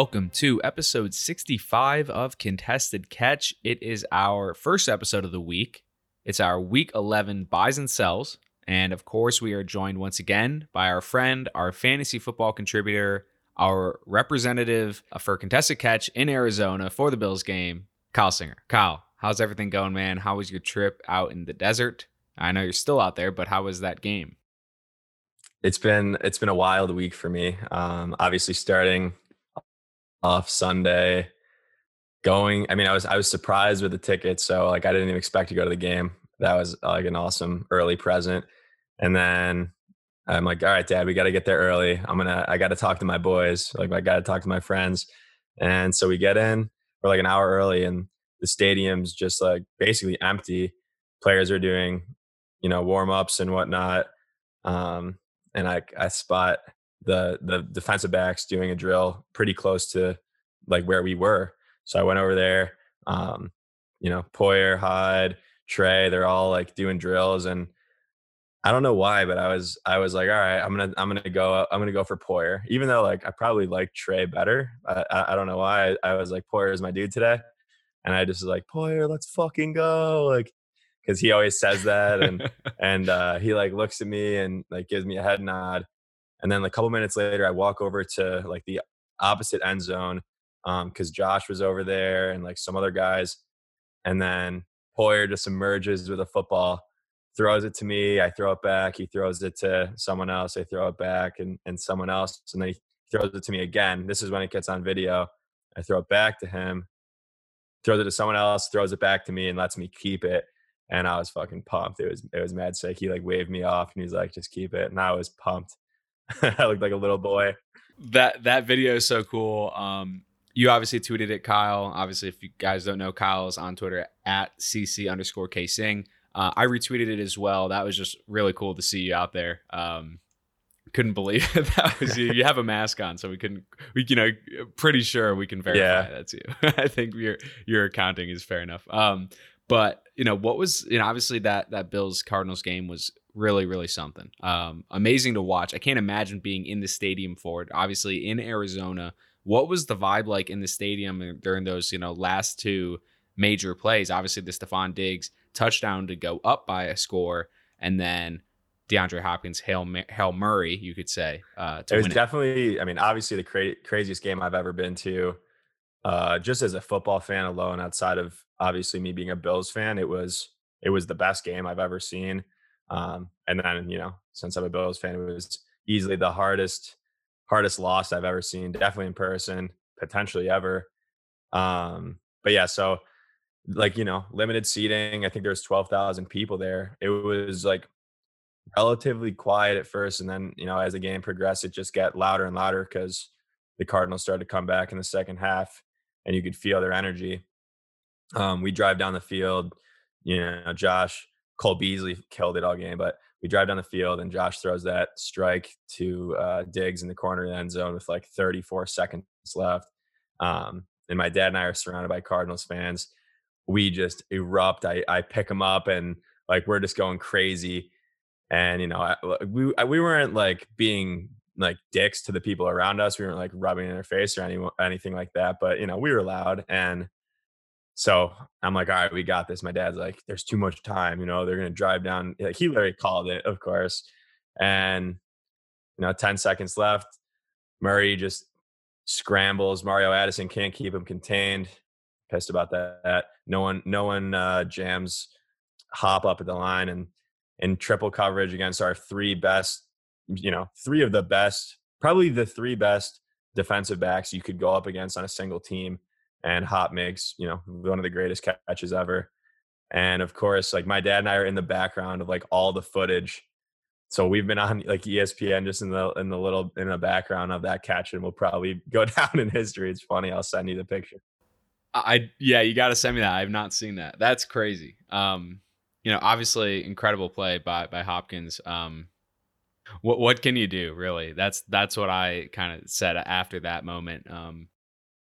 Welcome to episode 65 of Contested Catch. It is our first episode of the week. It's our week 11 buys and sells. And of course, we are joined once again by our friend, our fantasy football contributor, our representative for Contested Catch in Arizona for the Bills game, Kyle Singer. Kyle, how's everything going, man? How was your trip out in the desert? I know you're still out there, but how was that game? It's been it's been a wild week for me. Um, obviously, starting off Sunday. Going, I mean, I was I was surprised with the tickets, so like I didn't even expect to go to the game. That was like an awesome early present. And then I'm like, all right, Dad, we got to get there early. I'm gonna, I got to talk to my boys. Like, I got to talk to my friends. And so we get in, we're like an hour early, and the stadium's just like basically empty. Players are doing, you know, warm ups and whatnot. Um, and I, I spot the the defensive backs doing a drill pretty close to like where we were. So I went over there. Um, you know, Poyer, Hyde, Trey, they're all like doing drills and I don't know why, but I was I was like, all right, I'm gonna I'm gonna go I'm gonna go for Poyer, even though like I probably like Trey better. I, I, I don't know why. I, I, was like Poyer is my dude today, and I just was like Poyer, let's fucking go, like because he always says that, and and uh, he like looks at me and like gives me a head nod, and then a couple minutes later, I walk over to like the opposite end zone because um, Josh was over there and like some other guys. And then Poyer just emerges with a football, throws it to me. I throw it back. He throws it to someone else. I throw it back and, and someone else. And then he throws it to me again. This is when it gets on video. I throw it back to him, throws it to someone else, throws it back to me, and lets me keep it. And I was fucking pumped. It was it was mad sick. He like waved me off and he's like, just keep it. And I was pumped. I looked like a little boy. That that video is so cool. Um, you obviously tweeted it, Kyle. Obviously, if you guys don't know, Kyle is on Twitter at cc underscore k sing. Uh, I retweeted it as well. That was just really cool to see you out there. Um, couldn't believe it. that was you. You have a mask on, so we couldn't. We you know pretty sure we can verify yeah. that's you. I think your your accounting is fair enough. Um, but you know what was you know obviously that that Bills Cardinals game was really really something um amazing to watch i can't imagine being in the stadium for it obviously in arizona what was the vibe like in the stadium during those you know last two major plays obviously the stefon diggs touchdown to go up by a score and then DeAndre Hopkins, Hail, Hail Murray, you could say. Uh, it was definitely, it. I mean, obviously the cra- craziest game I've ever been to. Uh, just as a football fan alone, outside of obviously me being a Bills fan, it was it was the best game I've ever seen. Um, and then, you know, since I'm a Bills fan, it was easily the hardest, hardest loss I've ever seen, definitely in person, potentially ever. Um, but yeah, so like, you know, limited seating. I think there's 12,000 people there. It was like relatively quiet at first. And then, you know, as the game progressed, it just got louder and louder because the Cardinals started to come back in the second half and you could feel their energy. Um, we drive down the field, you know, Josh Cole Beasley killed it all game, but we drive down the field and Josh throws that strike to uh, Diggs in the corner of the end zone with like 34 seconds left. Um, and my dad and I are surrounded by Cardinals fans. We just erupt. I, I pick them up and like we're just going crazy. And you know, I, we we weren't like being like dicks to the people around us. We weren't like rubbing in their face or any, anything like that. But you know, we were loud and so I'm like, all right, we got this. My dad's like, there's too much time. You know, they're gonna drive down. He literally called it, of course. And you know, 10 seconds left. Murray just scrambles. Mario Addison can't keep him contained. Pissed about that. No one, no one uh, jams hop up at the line and in triple coverage against our three best, you know, three of the best, probably the three best defensive backs you could go up against on a single team and Hop makes, you know, one of the greatest catches ever. And of course, like my dad and I are in the background of like all the footage. So we've been on like ESPN just in the in the little in the background of that catch, and we'll probably go down in history. It's funny. I'll send you the picture. I yeah, you got to send me that. I've not seen that. That's crazy. Um, you know, obviously incredible play by by Hopkins. Um, what what can you do really? That's that's what I kind of said after that moment. Um,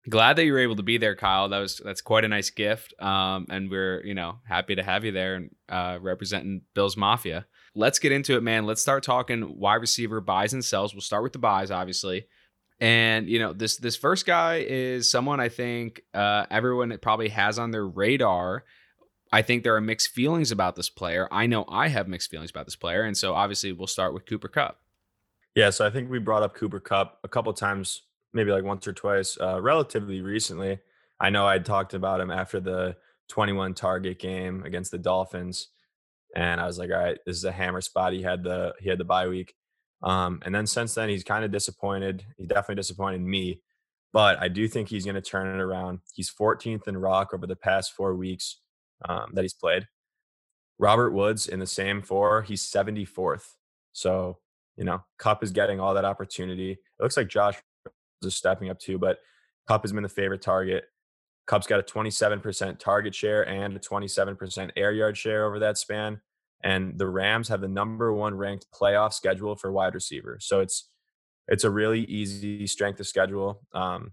glad that you were able to be there, Kyle. That was that's quite a nice gift. Um, and we're you know happy to have you there and uh, representing Bills Mafia. Let's get into it, man. Let's start talking wide receiver buys and sells. We'll start with the buys, obviously. And you know this this first guy is someone I think uh, everyone probably has on their radar. I think there are mixed feelings about this player. I know I have mixed feelings about this player, and so obviously we'll start with Cooper Kupp. Yeah, so I think we brought up Cooper Kupp a couple times, maybe like once or twice, uh, relatively recently. I know I'd talked about him after the 21 target game against the Dolphins, and I was like, all right, this is a hammer spot. He had the he had the bye week. Um, and then since then, he's kind of disappointed. He definitely disappointed me, but I do think he's going to turn it around. He's 14th in rock over the past four weeks um, that he's played. Robert Woods in the same four, he's 74th. So, you know, Kupp is getting all that opportunity. It looks like Josh is stepping up too, but Kupp has been the favorite target. Kupp's got a 27% target share and a 27% air yard share over that span and the Rams have the number one ranked playoff schedule for wide receiver. So it's it's a really easy strength of schedule. Um,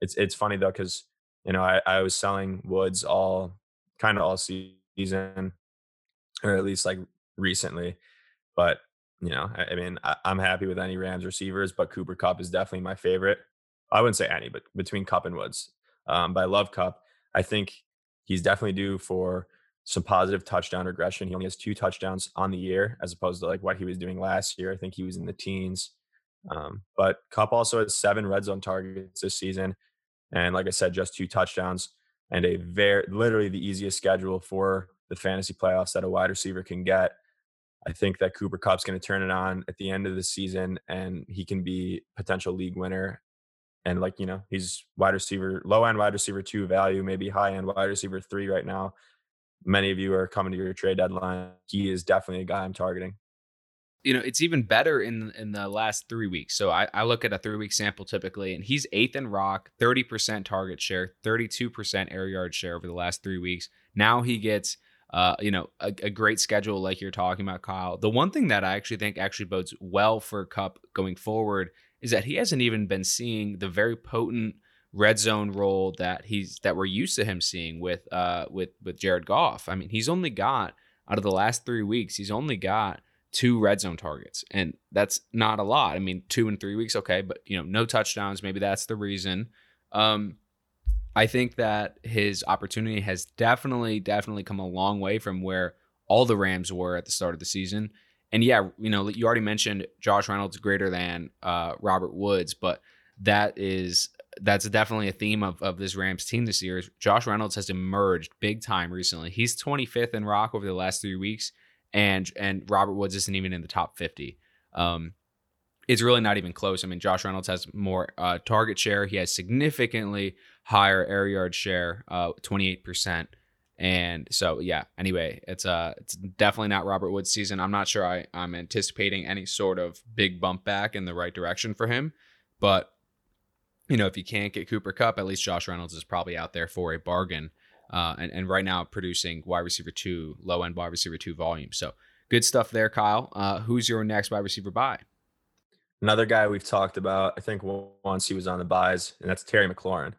it's it's funny though because you know I, I was selling Woods all kind of all season, or at least like recently, but you know I, I mean I, I'm happy with any Rams receivers, but Cooper Kupp is definitely my favorite. I wouldn't say any, but between Kupp and Woods. Um, but I love Kupp. I think he's definitely due for some positive touchdown regression. He only has two touchdowns on the year as opposed to like what he was doing last year. I think he was in the teens. Um, but Kupp also has seven red zone targets this season. And like I said, just two touchdowns and a very literally the easiest schedule for the fantasy playoffs that a wide receiver can get. I think that Cooper Kupp's going to turn it on at the end of the season and he can be potential league winner. And like, you know, he's wide receiver, low end wide receiver two value, maybe high end wide receiver three right now many of you are coming to your trade deadline. He is definitely a guy I'm targeting. You know, it's even better in in the last three weeks. So I, I look at a three week sample typically, and he's eighth in rock, 30% target share, 32% air yard share over the last three weeks. Now he gets uh, you know, a, a, great schedule like you're talking about, Kyle. The one thing that I actually think actually bodes well for Kupp going forward is that he hasn't even been seeing the very potent red zone role that he's that we're used to him seeing with uh with with Jared Goff. I mean, he's only got out of the last three weeks, he's only got two red zone targets, and that's not a lot. I mean, two in three weeks, okay, but you know, no touchdowns. Maybe that's the reason. Um, I think that his opportunity has definitely, definitely come a long way from where all the Rams were at the start of the season. And yeah, you know, you already mentioned Josh Reynolds greater than uh, Robert Woods, but that is that's definitely a theme of, of this Rams team this year. Josh Reynolds has emerged big time recently. He's 25th in rock over the last three weeks, and and Robert Woods isn't even in the top 50. Um, it's really not even close. I mean, Josh Reynolds has more uh, target share. He has significantly higher air yard share, uh, 28%. And so, yeah. Anyway, it's uh, it's definitely not Robert Woods' season. I'm not sure I, I'm anticipating any sort of big bump back in the right direction for him, but you know, if you can't get Cooper Kupp, at least Josh Reynolds is probably out there for a bargain. Uh, and, and right now producing wide receiver two, low end wide receiver two volume. So good stuff there, Kyle. Uh, who's your next wide receiver buy? Another guy we've talked about, I think once he was on the buys, and that's Terry McLaurin.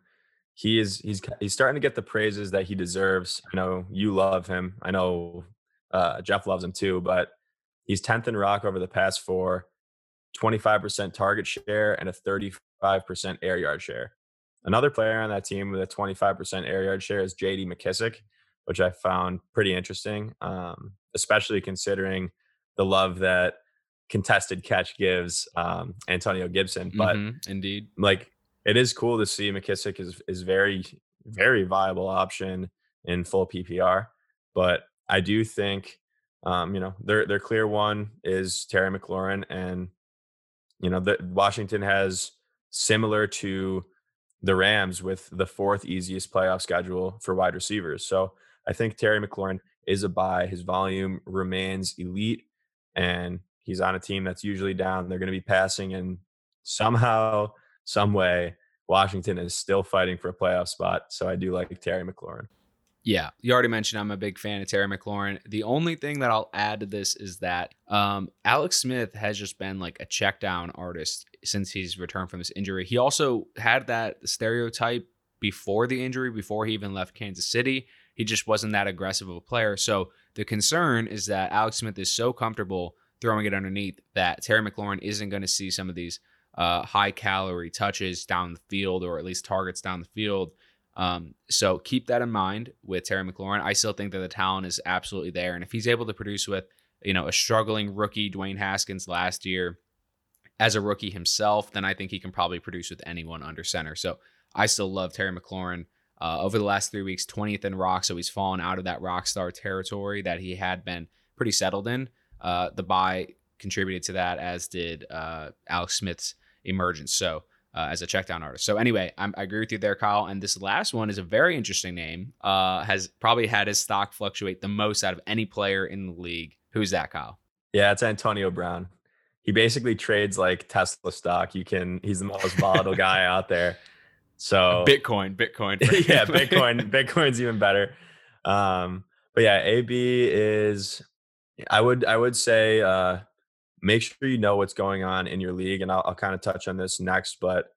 He is he's he's starting to get the praises that he deserves. I know you love him. I know uh, Jeff loves him too, but he's 10th in rock over the past four, 25% target share, and a 30 5% air yard share. Another player on that team with a 25% air yard share is JD McKissic, which I found pretty interesting, um, especially considering the love that contested catch gives um, Antonio Gibson. But mm-hmm, indeed, like it is cool to see McKissic is is very very viable option in full PPR. But I do think um, you know their their clear one is Terry McLaurin, and you know the Washington has similar to the Rams with the fourth easiest playoff schedule for wide receivers. So I think Terry McLaurin is a buy. His volume remains elite, and he's on a team that's usually down. They're going to be passing, and somehow, some way, Washington is still fighting for a playoff spot. So I do like Terry McLaurin. Yeah, you already mentioned I'm a big fan of Terry McLaurin. The only thing that I'll add to this is that um, Alex Smith has just been like a check down artist since he's returned from this injury. He also had that stereotype before the injury, before he even left Kansas City. He just wasn't that aggressive of a player. So the concern is that Alex Smith is so comfortable throwing it underneath that Terry McLaurin isn't going to see some of these uh, high calorie touches down the field or at least targets down the field. Um, so keep that in mind with Terry McLaurin. I still think that the talent is absolutely there. And if he's able to produce with, you know, a struggling rookie Dwayne Haskins last year as a rookie himself, then I think he can probably produce with anyone under center. So I still love Terry McLaurin. Uh, over the last three weeks, 20th in rock. So he's fallen out of that rock star territory that he had been pretty settled in. Uh, the bye contributed to that, as did uh, Alex Smith's emergence. So uh, as a checkdown artist. So anyway, I'm, i agree with you there, Kyle. And this last one is a very interesting name. Uh, has probably had his stock fluctuate the most out of any player in the league. Who's that, Kyle? Yeah, it's Antonio Brown. He basically trades like Tesla stock. You can. He's the most volatile guy out there. So Bitcoin, Bitcoin. yeah, Bitcoin. Bitcoin's even better. Um, but yeah, AB is. I would I would say uh, make sure you know what's going on in your league. And I'll, I'll kind of touch on this next, but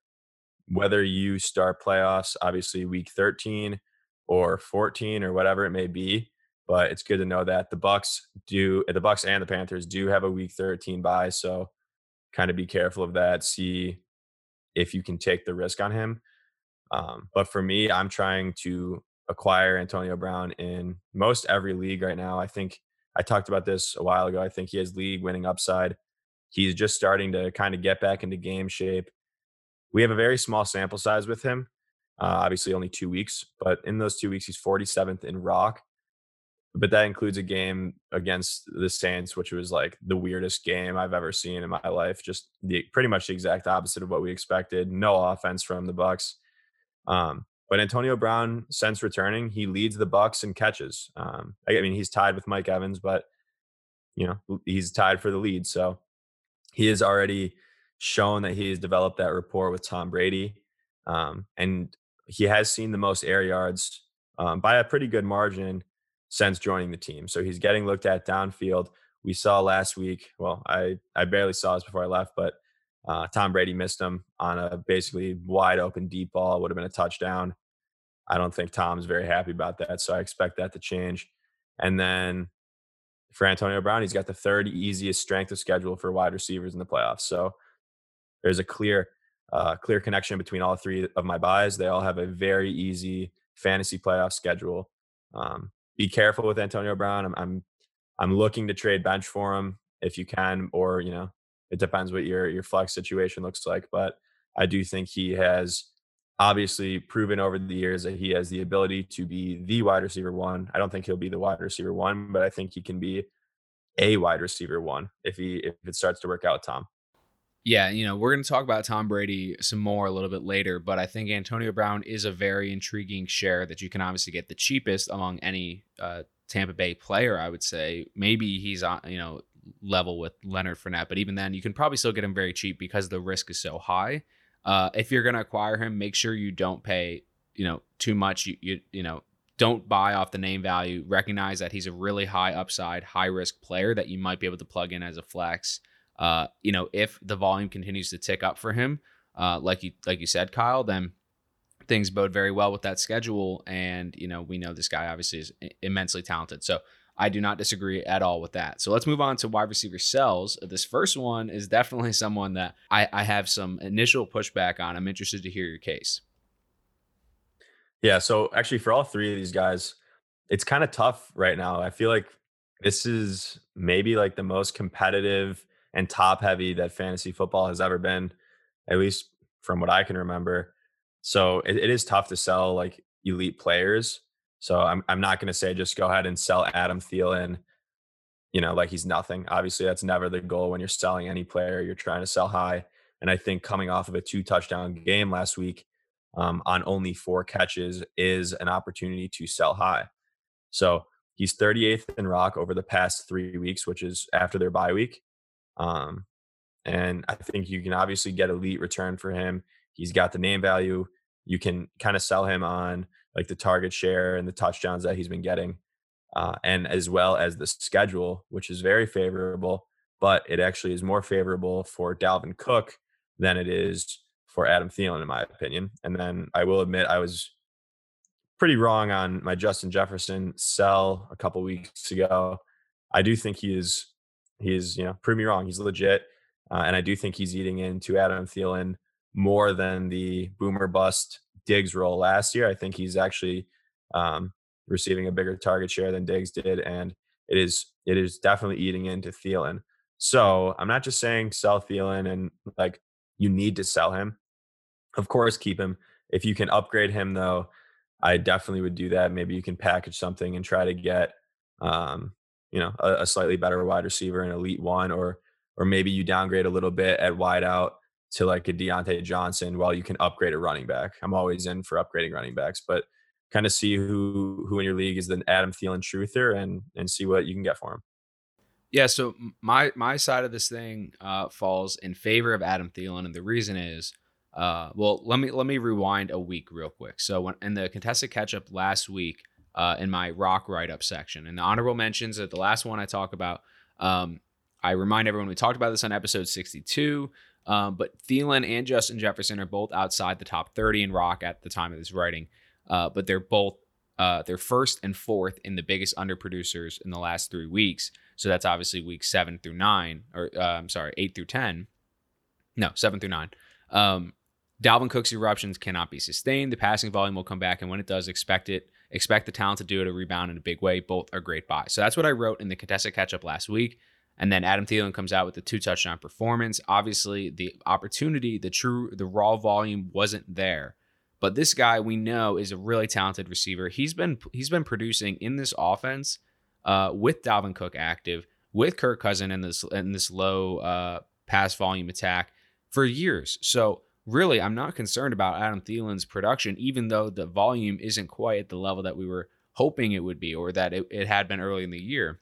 whether you start playoffs, obviously week 13 or 14 or whatever it may be, but it's good to know that the Bucs do the Bucs and the Panthers do have a week 13 bye. So kind of be careful of that. See if you can take the risk on him. Um, but for me, I'm trying to acquire Antonio Brown in most every league right now. I think I talked about this a while ago. I think he has league winning upside. He's just starting to kind of get back into game shape. We have a very small sample size with him, uh, obviously only two weeks, but in those two weeks, he's 47th in rock. But that includes a game against the Saints, which was like the weirdest game I've ever seen in my life. Just the pretty much the exact opposite of what we expected. No offense from the Bucs. Um, but Antonio Brown, since returning, he leads the Bucs in catches. Um, I mean, he's tied with Mike Evans, but you know he's tied for the lead. So he has already shown that he has developed that rapport with Tom Brady, um, and he has seen the most air yards um, by a pretty good margin since joining the team. So he's getting looked at downfield. We saw last week. Well, I I barely saw this before I left, but uh, Tom Brady missed him on a basically wide open deep ball. Would have been a touchdown. I don't think Tom's very happy about that. So I expect that to change. And then for Antonio Brown, he's got the third easiest strength of schedule for wide receivers in the playoffs. So there's a clear, uh, clear connection between all three of my buys. They all have a very easy fantasy playoff schedule. Um, be careful with Antonio Brown. I'm, I'm, I'm looking to trade bench for him if you can, or you know, it depends what your your flex situation looks like. But I do think he has obviously proven over the years that he has the ability to be the wide receiver one. I don't think he'll be the wide receiver one, but I think he can be a wide receiver one if he if it starts to work out, Tom. Yeah, you know, we're going to talk about Tom Brady some more a little bit later, but I think Antonio Brown is a very intriguing share that you can obviously get the cheapest among any uh, Tampa Bay player, I would say. Maybe he's on, you know, level with Leonard Fournette, but even then, you can probably still get him very cheap because the risk is so high. Uh, if you're going to acquire him, make sure you don't pay, you know, too much. You, you, you know, don't buy off the name value. Recognize that he's a really high upside, high risk player that you might be able to plug in as a flex. Uh, you know, if the volume continues to tick up for him, uh, like you like you said, Kyle, then things bode very well with that schedule. And you know, we know this guy obviously is immensely talented. So I do not disagree at all with that. So let's move on to wide receiver sells. This first one is definitely someone that I, I have some initial pushback on. I'm interested to hear your case. Yeah. So actually, for all three of these guys, it's kind of tough right now. I feel like this is maybe like the most competitive and top heavy that fantasy football has ever been, at least from what I can remember. So it, it is tough to sell like elite players. So I'm I'm not going to say just go ahead and sell Adam Thielen, you know, like he's nothing. Obviously, that's never the goal when you're selling any player. You're trying to sell high. And I think coming off of a two touchdown game last week um, on only four catches is an opportunity to sell high. So he's 38th in rock over the past three weeks, which is after their bye week. Um, and I think you can obviously get elite return for him. He's got the name value. You can kind of sell him on like the target share and the touchdowns that he's been getting, uh, and as well as the schedule, which is very favorable. But it actually is more favorable for Dalvin Cook than it is for Adam Thielen, in my opinion. And then I will admit I was pretty wrong on my Justin Jefferson sell a couple weeks ago. I do think he is he is you know prove me wrong. He's legit. Uh, and I do think he's eating into Adam Thielen more than the boomer bust Diggs role last year. I think he's actually um, receiving a bigger target share than Diggs did, and it is it is definitely eating into Thielen. So I'm not just saying sell Thielen and like you need to sell him. Of course, keep him. If you can upgrade him, though, I definitely would do that. Maybe you can package something and try to get, um, you know, a, a, slightly better wide receiver, an elite one, or or maybe you downgrade a little bit at wide out to like a Diontae Johnson while you can upgrade a running back. I'm always in for upgrading running backs, but kind of see who who in your league is the Adam Thielen truther and and see what you can get for him. Yeah, so my my side of this thing uh, falls in favor of Adam Thielen, and the reason is, uh, well, let me let me rewind a week real quick. So when in the contested catch up last week, uh, in my rock write up section, and the honorable mentions at the last one I talk about, um, I remind everyone we talked about this on episode sixty two. Um, but Thielen and Justin Jefferson are both outside the top thirty in rock at the time of this writing, uh, but they're both uh, they're first and fourth in the biggest underproducers in the last three weeks. So that's obviously week seven through nine, or uh, I'm sorry, eight through 10. No, seven through nine. Um, Dalvin Cook's eruptions cannot be sustained. The passing volume will come back, and when it does, expect it. Expect the talent to do it a rebound in a big way. Both are great buys. So that's what I wrote in the contested catch up last week. And then Adam Thielen comes out with the two touchdown performance. Obviously, the opportunity, the true, the raw volume wasn't there. But this guy we know is a really talented receiver. He's been he's been producing in this offense uh, with Dalvin Cook active, with Kirk Cousin in this in this low uh, pass volume attack for years. So really, I'm not concerned about Adam Thielen's production, even though the volume isn't quite at the level that we were hoping it would be or that it, it had been early in the year.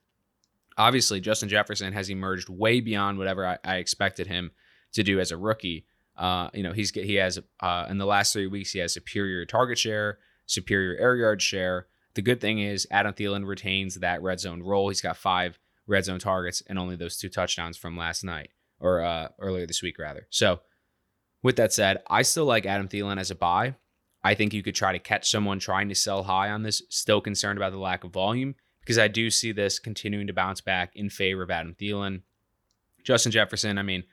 Obviously, Justin Jefferson has emerged way beyond whatever I, I expected him to do as a rookie. Uh, you know, he's he has uh, in the last three weeks he has superior target share, superior air yard share, the good thing is Adam Thielen retains that red zone role. He's got five red zone targets and only those two touchdowns from last night or uh, earlier this week, rather. So, with that said, I still like Adam Thielen as a buy. I think you could try to catch someone trying to sell high on this, still concerned about the lack of volume, because I do see this continuing to bounce back in favor of Adam Thielen. Justin Jefferson, I mean,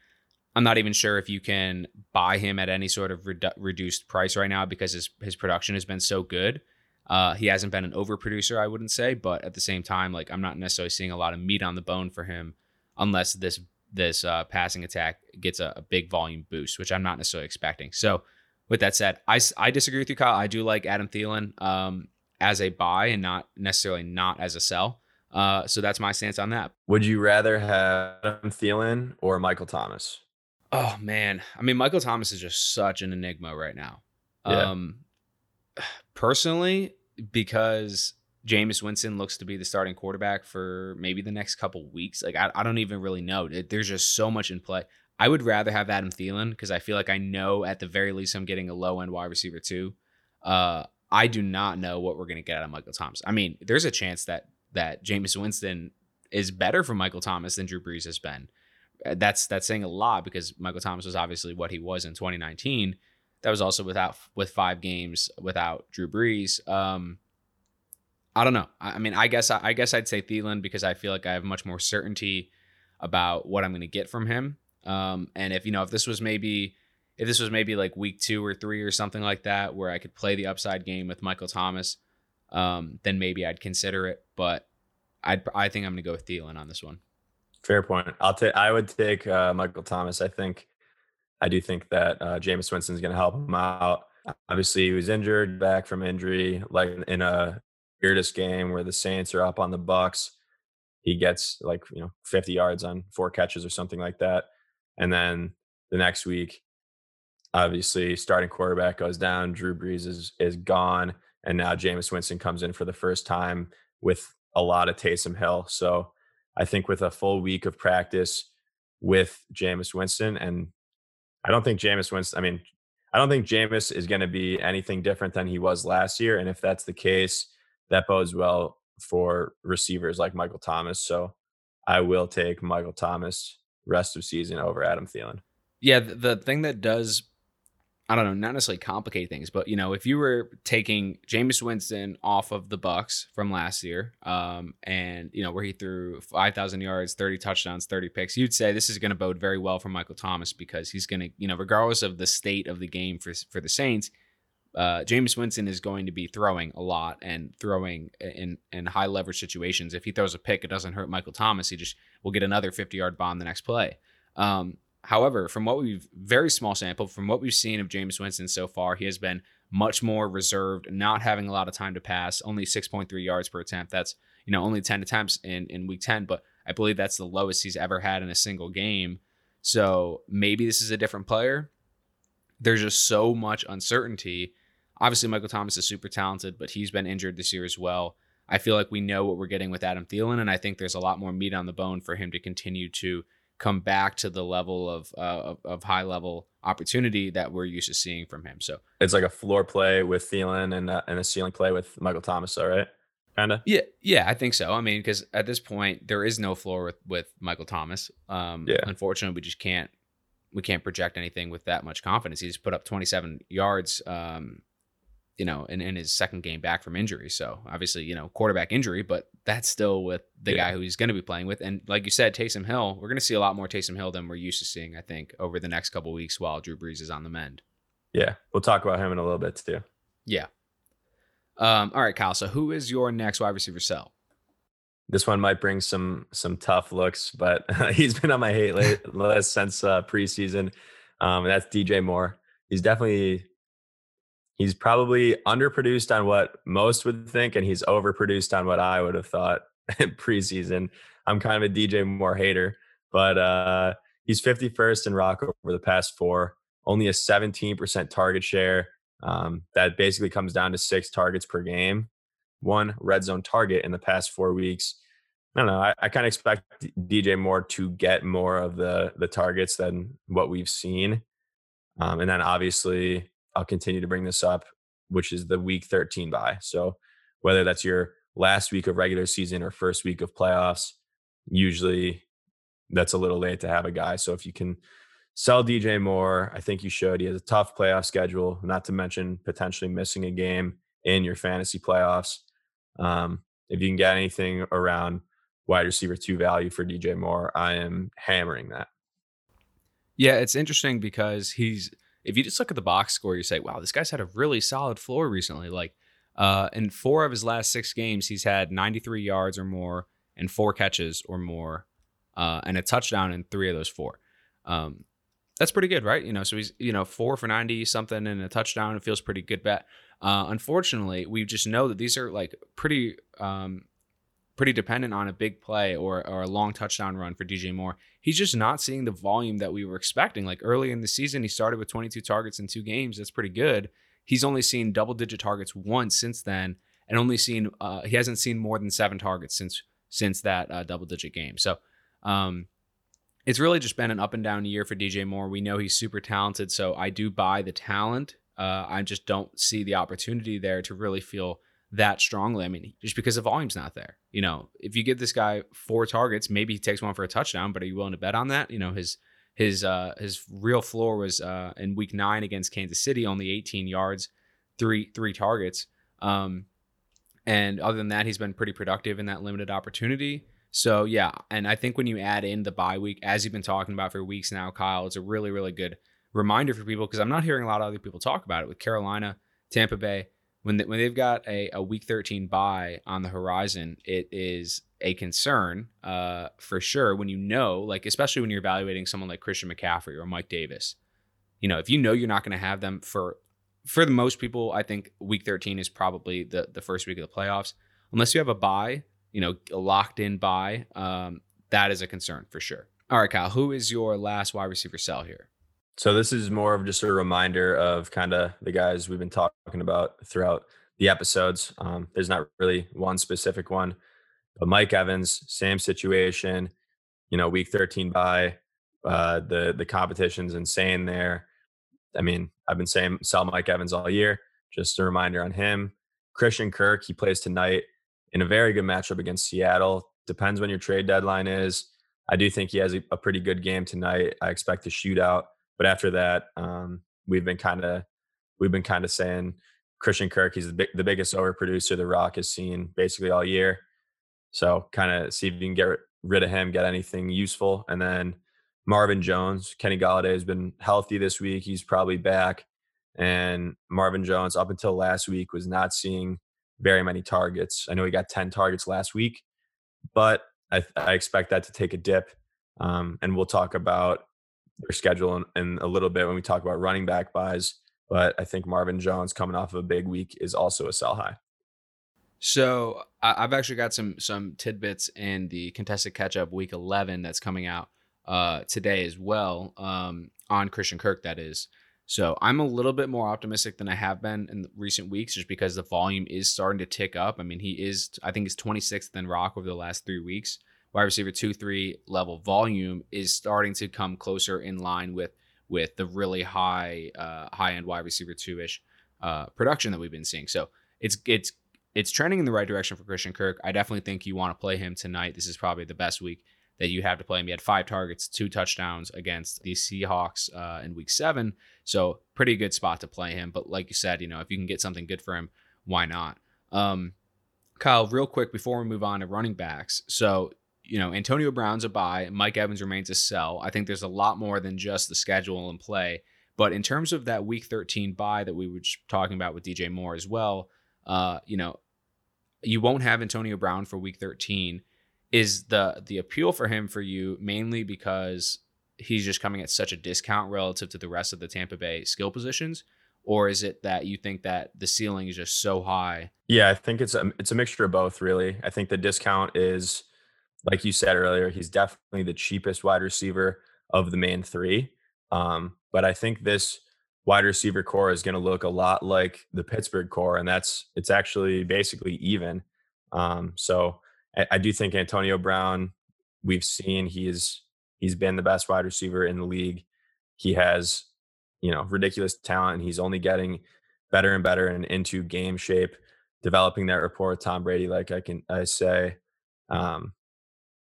I'm not even sure if you can buy him at any sort of redu- reduced price right now because his his production has been so good. Uh, he hasn't been an overproducer, I wouldn't say, but at the same time, like I'm not necessarily seeing a lot of meat on the bone for him unless this this uh, passing attack gets a, a, big volume boost, which I'm not necessarily expecting. So, with that said, I, I disagree with you, Kyle. I do like Adam Thielen um, as a buy and not necessarily not as a sell. Uh, so that's my stance on that. Would you rather have Adam Thielen or Michael Thomas? Oh man, I mean Michael Thomas is just such an enigma right now. Yeah. Um, personally, because Jameis Winston looks to be the starting quarterback for maybe the next couple weeks. Like I, I don't even really know. There's just so much in play. I would rather have Adam Thielen because I feel like I know at the very least I'm getting a low end wide receiver too. Uh, I do not know what we're gonna get out of Michael Thomas. I mean, there's a chance that that Jameis Winston is better for Michael Thomas than Drew Brees has been. Uh, that's that's saying a lot because Michael Thomas was obviously what he was in 2019 that was also without with five games without Drew Brees. Um, I don't know. I, I mean, I guess I, I, guess I'd say Thielen because I feel like I have much more certainty about what I'm going to get from him. Um, and if you know, if this was maybe if this was maybe like week two or three or something like that, where I could play the upside game with Michael Thomas, um, then maybe I'd consider it. But i I think I'm to go with Thielen on this one. Fair point. I'll take. I would take uh, Michael Thomas. I think I do think that uh, Jameis Winston is going to help him out. Obviously, he was injured, back from injury, like in a weirdest game where the Saints are up on the Bucs. He gets like you know 50 yards on four catches or something like that, and then the next week, obviously, starting quarterback goes down. Drew Brees is is gone, and now Jameis Winston comes in for the first time with a lot of Taysom Hill. So I think with a full week of practice with Jameis Winston and I don't think Jameis Winston. I mean, I don't think Jameis is going to be anything different than he was last year. And if that's the case, that bodes well for receivers like Michael Thomas. So I will take Michael Thomas rest of season over Adam Thielen. Yeah, the thing that does I don't know, not necessarily complicate things, but you know, if you were taking Jameis Winston off of the Bucs from last year, um, and you know where he threw five thousand yards, thirty touchdowns, thirty picks, you'd say this is going to bode very well for Michael Thomas because he's going to, you know, regardless of the state of the game for for the Saints, uh, Jameis Winston is going to be throwing a lot and throwing in in high leverage situations. If he throws a pick, it doesn't hurt Michael Thomas. He just will get another fifty yard bomb the next play. Um, However, from what we've very small sample, from what we've seen of Jameis Winston so far, he has been much more reserved, not having a lot of time to pass, only 6.3 yards per attempt. That's, you know, only 10 attempts in, in week 10, but I believe that's the lowest he's ever had in a single game. So maybe this is a different player. There's just so much uncertainty. Obviously, Michael Thomas is super talented, but he's been injured this year as well. I feel like we know what we're getting with Adam Thielen, and I think there's a lot more meat on the bone for him to continue to come back to the level of, uh, of, of high level opportunity that we're used to seeing from him. So it's like a floor play with Thielen and uh, and a ceiling play with Michael Thomas. All right, kind of. Yeah, yeah, I think so. I mean, because at this point there is no floor with with Michael Thomas. Um, yeah. Unfortunately, we just can't we can't project anything with that much confidence. He just put up 27 yards um, you know, in, in his second game back from injury. So obviously, you know, quarterback injury, but that's still with the yeah. guy who he's going to be playing with. And like you said, Taysom Hill, we're going to see a lot more Taysom Hill than we're used to seeing, I think, over the next couple weeks while Drew Brees is on the mend. Yeah. We'll talk about him in a little bit too. Yeah. Um, all right, Kyle. So who is your next wide receiver sell? This one might bring some some tough looks, but he's been on my hate list since uh, preseason. Um, that's DJ Moore. He's definitely he's probably underproduced on what most would think, and he's overproduced on what I would have thought preseason. I'm kind of a DJ Moore hater, but uh, he's 51st in rock over the past four, only a 17% target share. Um, that basically comes down to six targets per game, one red zone target in the past four weeks. I don't know. I, I kind of expect DJ Moore to get more of the the targets than what we've seen, um, and then obviously I'll continue to bring this up, which is the week 13 bye. So whether that's your last week of regular season or first week of playoffs, usually that's a little late to have a guy. So if you can sell DJ Moore, I think you should. He has a tough playoff schedule, not to mention potentially missing a game in your fantasy playoffs. Um, if you can get anything around wide receiver two value for DJ Moore, I am hammering that. Yeah, it's interesting because he's if you just look at the box score, you say, wow, this guy's had a really solid floor recently. Like uh, in four of his last six games, he's had 93 yards or more and four catches or more, uh, and a touchdown in three of those four. Um, that's pretty good, right? You know, so he's you know four for 90 something and a touchdown. It feels pretty good bet. Uh, unfortunately, we just know that these are like pretty um, pretty dependent on a big play or, or a long touchdown run for DJ Moore. He's just not seeing the volume that we were expecting. Like early in the season, he started with 22 targets in two games. That's pretty good. He's only seen double digit targets once since then, and only seen uh, he hasn't seen more than seven targets since since that uh, double digit game. So um, it's really just been an up and down year for DJ Moore. We know he's super talented, so I do buy the talent. Uh, I just don't see the opportunity there to really feel that strongly. I mean, just because the volume's not there. You know, if you give this guy four targets, maybe he takes one for a touchdown, but are you willing to bet on that? You know, his his uh his real floor was uh in week nine against Kansas City, only 18 yards, three three targets. Um and other than that, he's been pretty productive in that limited opportunity. So yeah, and I think when you add in the bye week, as you've been talking about for weeks now, Kyle, it's a really, really good reminder for people because I'm not hearing a lot of other people talk about it with Carolina, Tampa Bay when they, when they've got a, a week 13 bye on the horizon, it is a concern uh, for sure when you know, like, especially when you're evaluating someone like Christian McCaffrey or Mike Davis. You know, if you know you're not going to have them for, for the most people, I think week 13 is probably the, the first week of the playoffs. Unless you have a buy, you know, a locked in buy, um, that is a concern for sure. All right, Kyle, who is your last wide receiver sell here? So this is more of just a reminder of kind of the guys we've been talking about throughout the episodes. Um, there's not really one specific one, but Mike Evans, same situation. You know, week 13 bye uh, the the competition's insane there. I mean, I've been saying sell Mike Evans all year. Just a reminder on him. Christian Kirk, he plays tonight in a very good matchup against Seattle. Depends when your trade deadline is. I do think he has a, a pretty good game tonight. I expect a shootout. But after that, um, we've been kind of we've been kind of saying Christian Kirk, he's the, big, the biggest overproducer the Rock has seen basically all year. So kind of see if you can get rid of him, get anything useful, and then Marvin Jones, Kenny Golladay has been healthy this week. He's probably back, and Marvin Jones up until last week was not seeing very many targets. I know he got ten targets last week, but I, I expect that to take a dip. Um, and we'll talk about their schedule in, in a little bit when we talk about running back buys. But I think Marvin Jones coming off of a big week is also a sell high. So I've actually got some some tidbits in the contested catch up week 11 that's coming out uh, today as well um, on Christian Kirk. That is. So I'm a little bit more optimistic than I have been in recent weeks, just because the volume is starting to tick up. I mean, he is I think he's 26th in Rock over the last three weeks. Wide receiver two three level volume is starting to come closer in line with with the really high uh, high end wide receiver two ish uh, production that we've been seeing. So it's it's it's trending in the right direction for Christian Kirk. I definitely think you want to play him tonight. This is probably the best week that you have to play him. He had five targets, two touchdowns against the Seahawks uh, in Week Seven, so pretty good spot to play him. But like you said, you know if you can get something good for him, why not? Um, Kyle, real quick before we move on to running backs, so you know, Antonio Brown's a buy, Mike Evans remains a sell. I think there's a lot more than just the schedule and play. But in terms of that week 13 bye that we were talking about with DJ Moore as well, uh, you know, you won't have Antonio Brown for week 13. Is the the appeal for him for you mainly because he's just coming at such a discount relative to the rest of the Tampa Bay skill positions? Or is it that you think that the ceiling is just so high? Yeah, I think it's a it's a mixture of both, really. I think the discount is like you said earlier, he's definitely the cheapest wide receiver of the main three. Um, but I think this wide receiver corps is going to look a lot like the Pittsburgh corps, and that's it's actually basically even. Um, so I, I, do think Antonio Brown, we've seen he's he's been the best wide receiver in the league. He has, you know, ridiculous talent. And he's only getting better and better and into game shape, developing that rapport with Tom Brady, like I can I say. Um,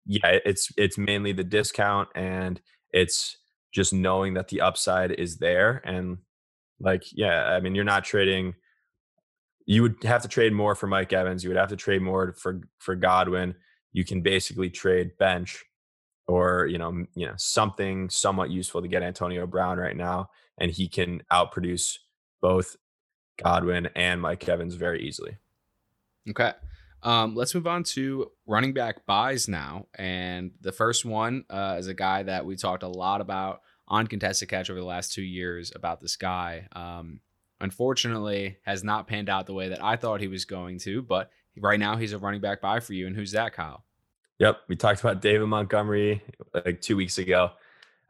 yeah, it's it's mainly the discount and it's just knowing that the upside is there and like yeah, I mean you're not trading you would have to trade more for Mike Evans, you would have to trade more for for Godwin. You can basically trade bench or you know you know something somewhat useful to get Antonio Brown right now and he can outproduce both Godwin and Mike Evans very easily. Okay. Um, let's move on to running back buys now. And the first one uh, is a guy that we talked a lot about on contested catch over the last two years about this guy. Um, unfortunately, has not panned out the way that I thought he was going to. But right now, he's a running back buy for you. And who's that, Kyle? Yep, we talked about David Montgomery like two weeks ago.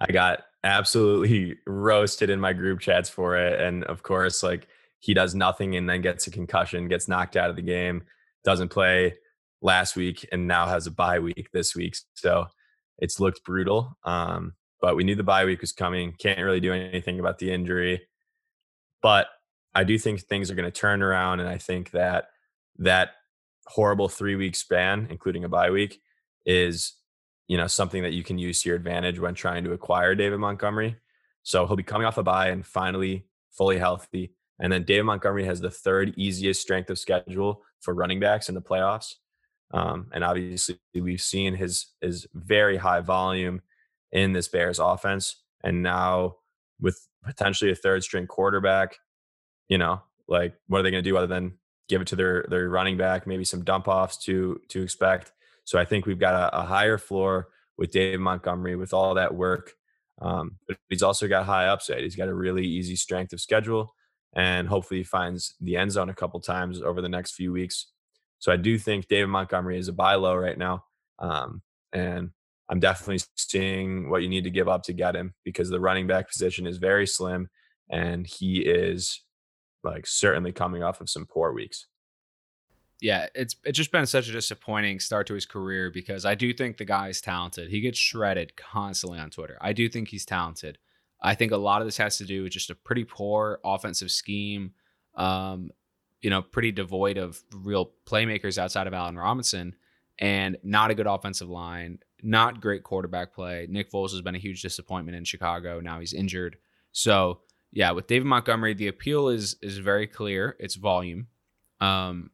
I got absolutely roasted in my group chats for it, and of course, like he does nothing and then gets a concussion, gets knocked out of the game doesn't play last week and now has a bye week this week. So it's looked brutal. Um, but we knew the bye week was coming. Can't really do anything about the injury. But I do think things are going to turn around. And I think that that horrible three week span, including a bye week, is you know something that you can use to your advantage when trying to acquire David Montgomery. So he'll be coming off a bye and finally fully healthy. And then David Montgomery has the third easiest strength of schedule for running backs in the playoffs. Um, and obviously, we've seen his his very high volume in this Bears offense, and now with potentially a third string quarterback, you know, like what are they going to do other than give it to their their running back? Maybe some dump offs to to expect. So I think we've got a, a higher floor with Dave Montgomery with all that work. Um, but he's also got high upside. He's got a really easy strength of schedule and hopefully he finds the end zone a couple times over the next few weeks. So I do think David Montgomery is a buy low right now. Um, and I'm definitely seeing what you need to give up to get him because the running back position is very slim and he is like certainly coming off of some poor weeks. Yeah, it's it's just been such a disappointing start to his career because I do think the guy is talented. He gets shredded constantly on Twitter. I do think he's talented. I think a lot of this has to do with just a pretty poor offensive scheme. Um, you know, pretty devoid of real playmakers outside of Allen Robinson, and not a good offensive line, not great quarterback play. Nick Foles has been a huge disappointment in Chicago. Now he's injured. So, yeah, with David Montgomery, the appeal is is very clear. It's volume. Um,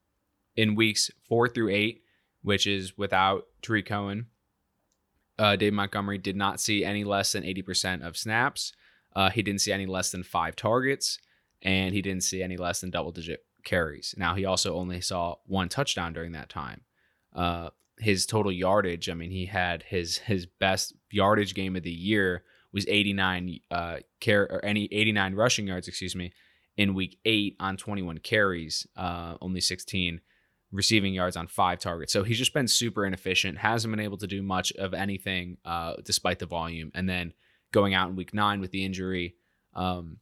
in weeks four through eight, which is without Tarik Cohen, uh, David Montgomery did not see any less than 80% of snaps. Uh, he didn't see any less than five targets, and he didn't see any less than double digit carries. Now, he also only saw one touchdown during that time. Uh, his total yardage, I mean, he had his his best yardage game of the year was 89 uh or any 89 rushing yards, excuse me, in week 8 on 21 carries, uh only 16 receiving yards on 5 targets. So he's just been super inefficient, hasn't been able to do much of anything uh despite the volume and then going out in week 9 with the injury um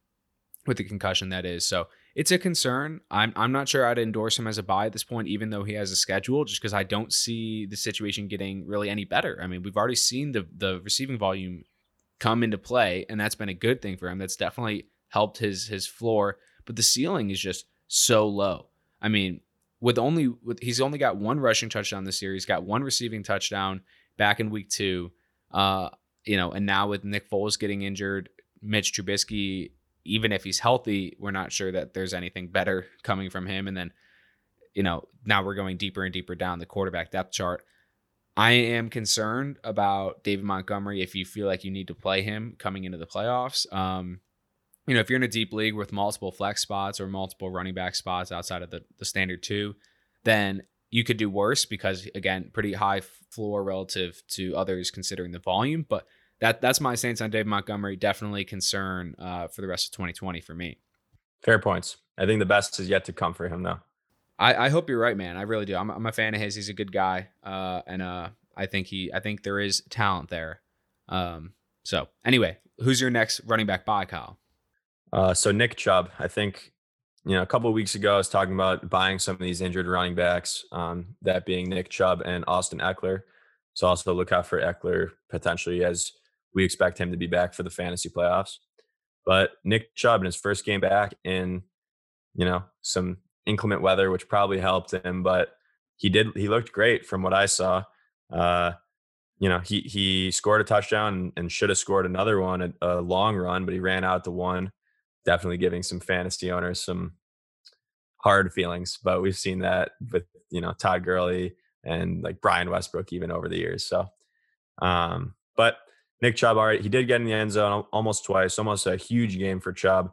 with the concussion that is. So it's a concern. I'm I'm not sure I'd endorse him as a buy at this point, even though he has a schedule, just because I don't see the situation getting really any better. I mean, we've already seen the the receiving volume come into play, and that's been a good thing for him. That's definitely helped his his floor, but the ceiling is just so low. I mean, with only with he's only got one rushing touchdown this year. He's got one receiving touchdown back in week two. Uh, you know, and now with Nick Foles getting injured, Mitch Trubisky even if he's healthy, we're not sure that there's anything better coming from him. And then, you know, now we're going deeper and deeper down the quarterback depth chart. I am concerned about David Montgomery if you feel like you need to play him coming into the playoffs. Um, you know, if you're in a deep league with multiple flex spots or multiple running back spots outside of the, the standard two, then you could do worse because, again, pretty high floor relative to others considering the volume. But that that's my stance on Dave Montgomery. Definitely concern uh, for the rest of 2020 for me. Fair points. I think the best is yet to come for him, though. I, I hope you're right, man. I really do. I'm, I'm a fan of his. He's a good guy, uh, and uh, I think he I think there is talent there. Um, so anyway, who's your next running back buy Kyle? Uh, so Nick Chubb. I think you know a couple weeks ago I was talking about buying some of these injured running backs. Um, that being Nick Chubb and Austin Ekeler. So also look out for Ekeler potentially as we expect him to be back for the fantasy playoffs. But Nick Chubb in his first game back in, you know, some inclement weather, which probably helped him, but he did he looked great from what I saw. Uh, you know, he he scored a touchdown and should have scored another one, a, a long run, but he ran out the one, definitely giving some fantasy owners some hard feelings. But we've seen that with you know Todd Gurley and like Brian Westbrook even over the years. So, um, but Nick Chubb, all right, he did get in the end zone almost twice, almost a huge game for Chubb,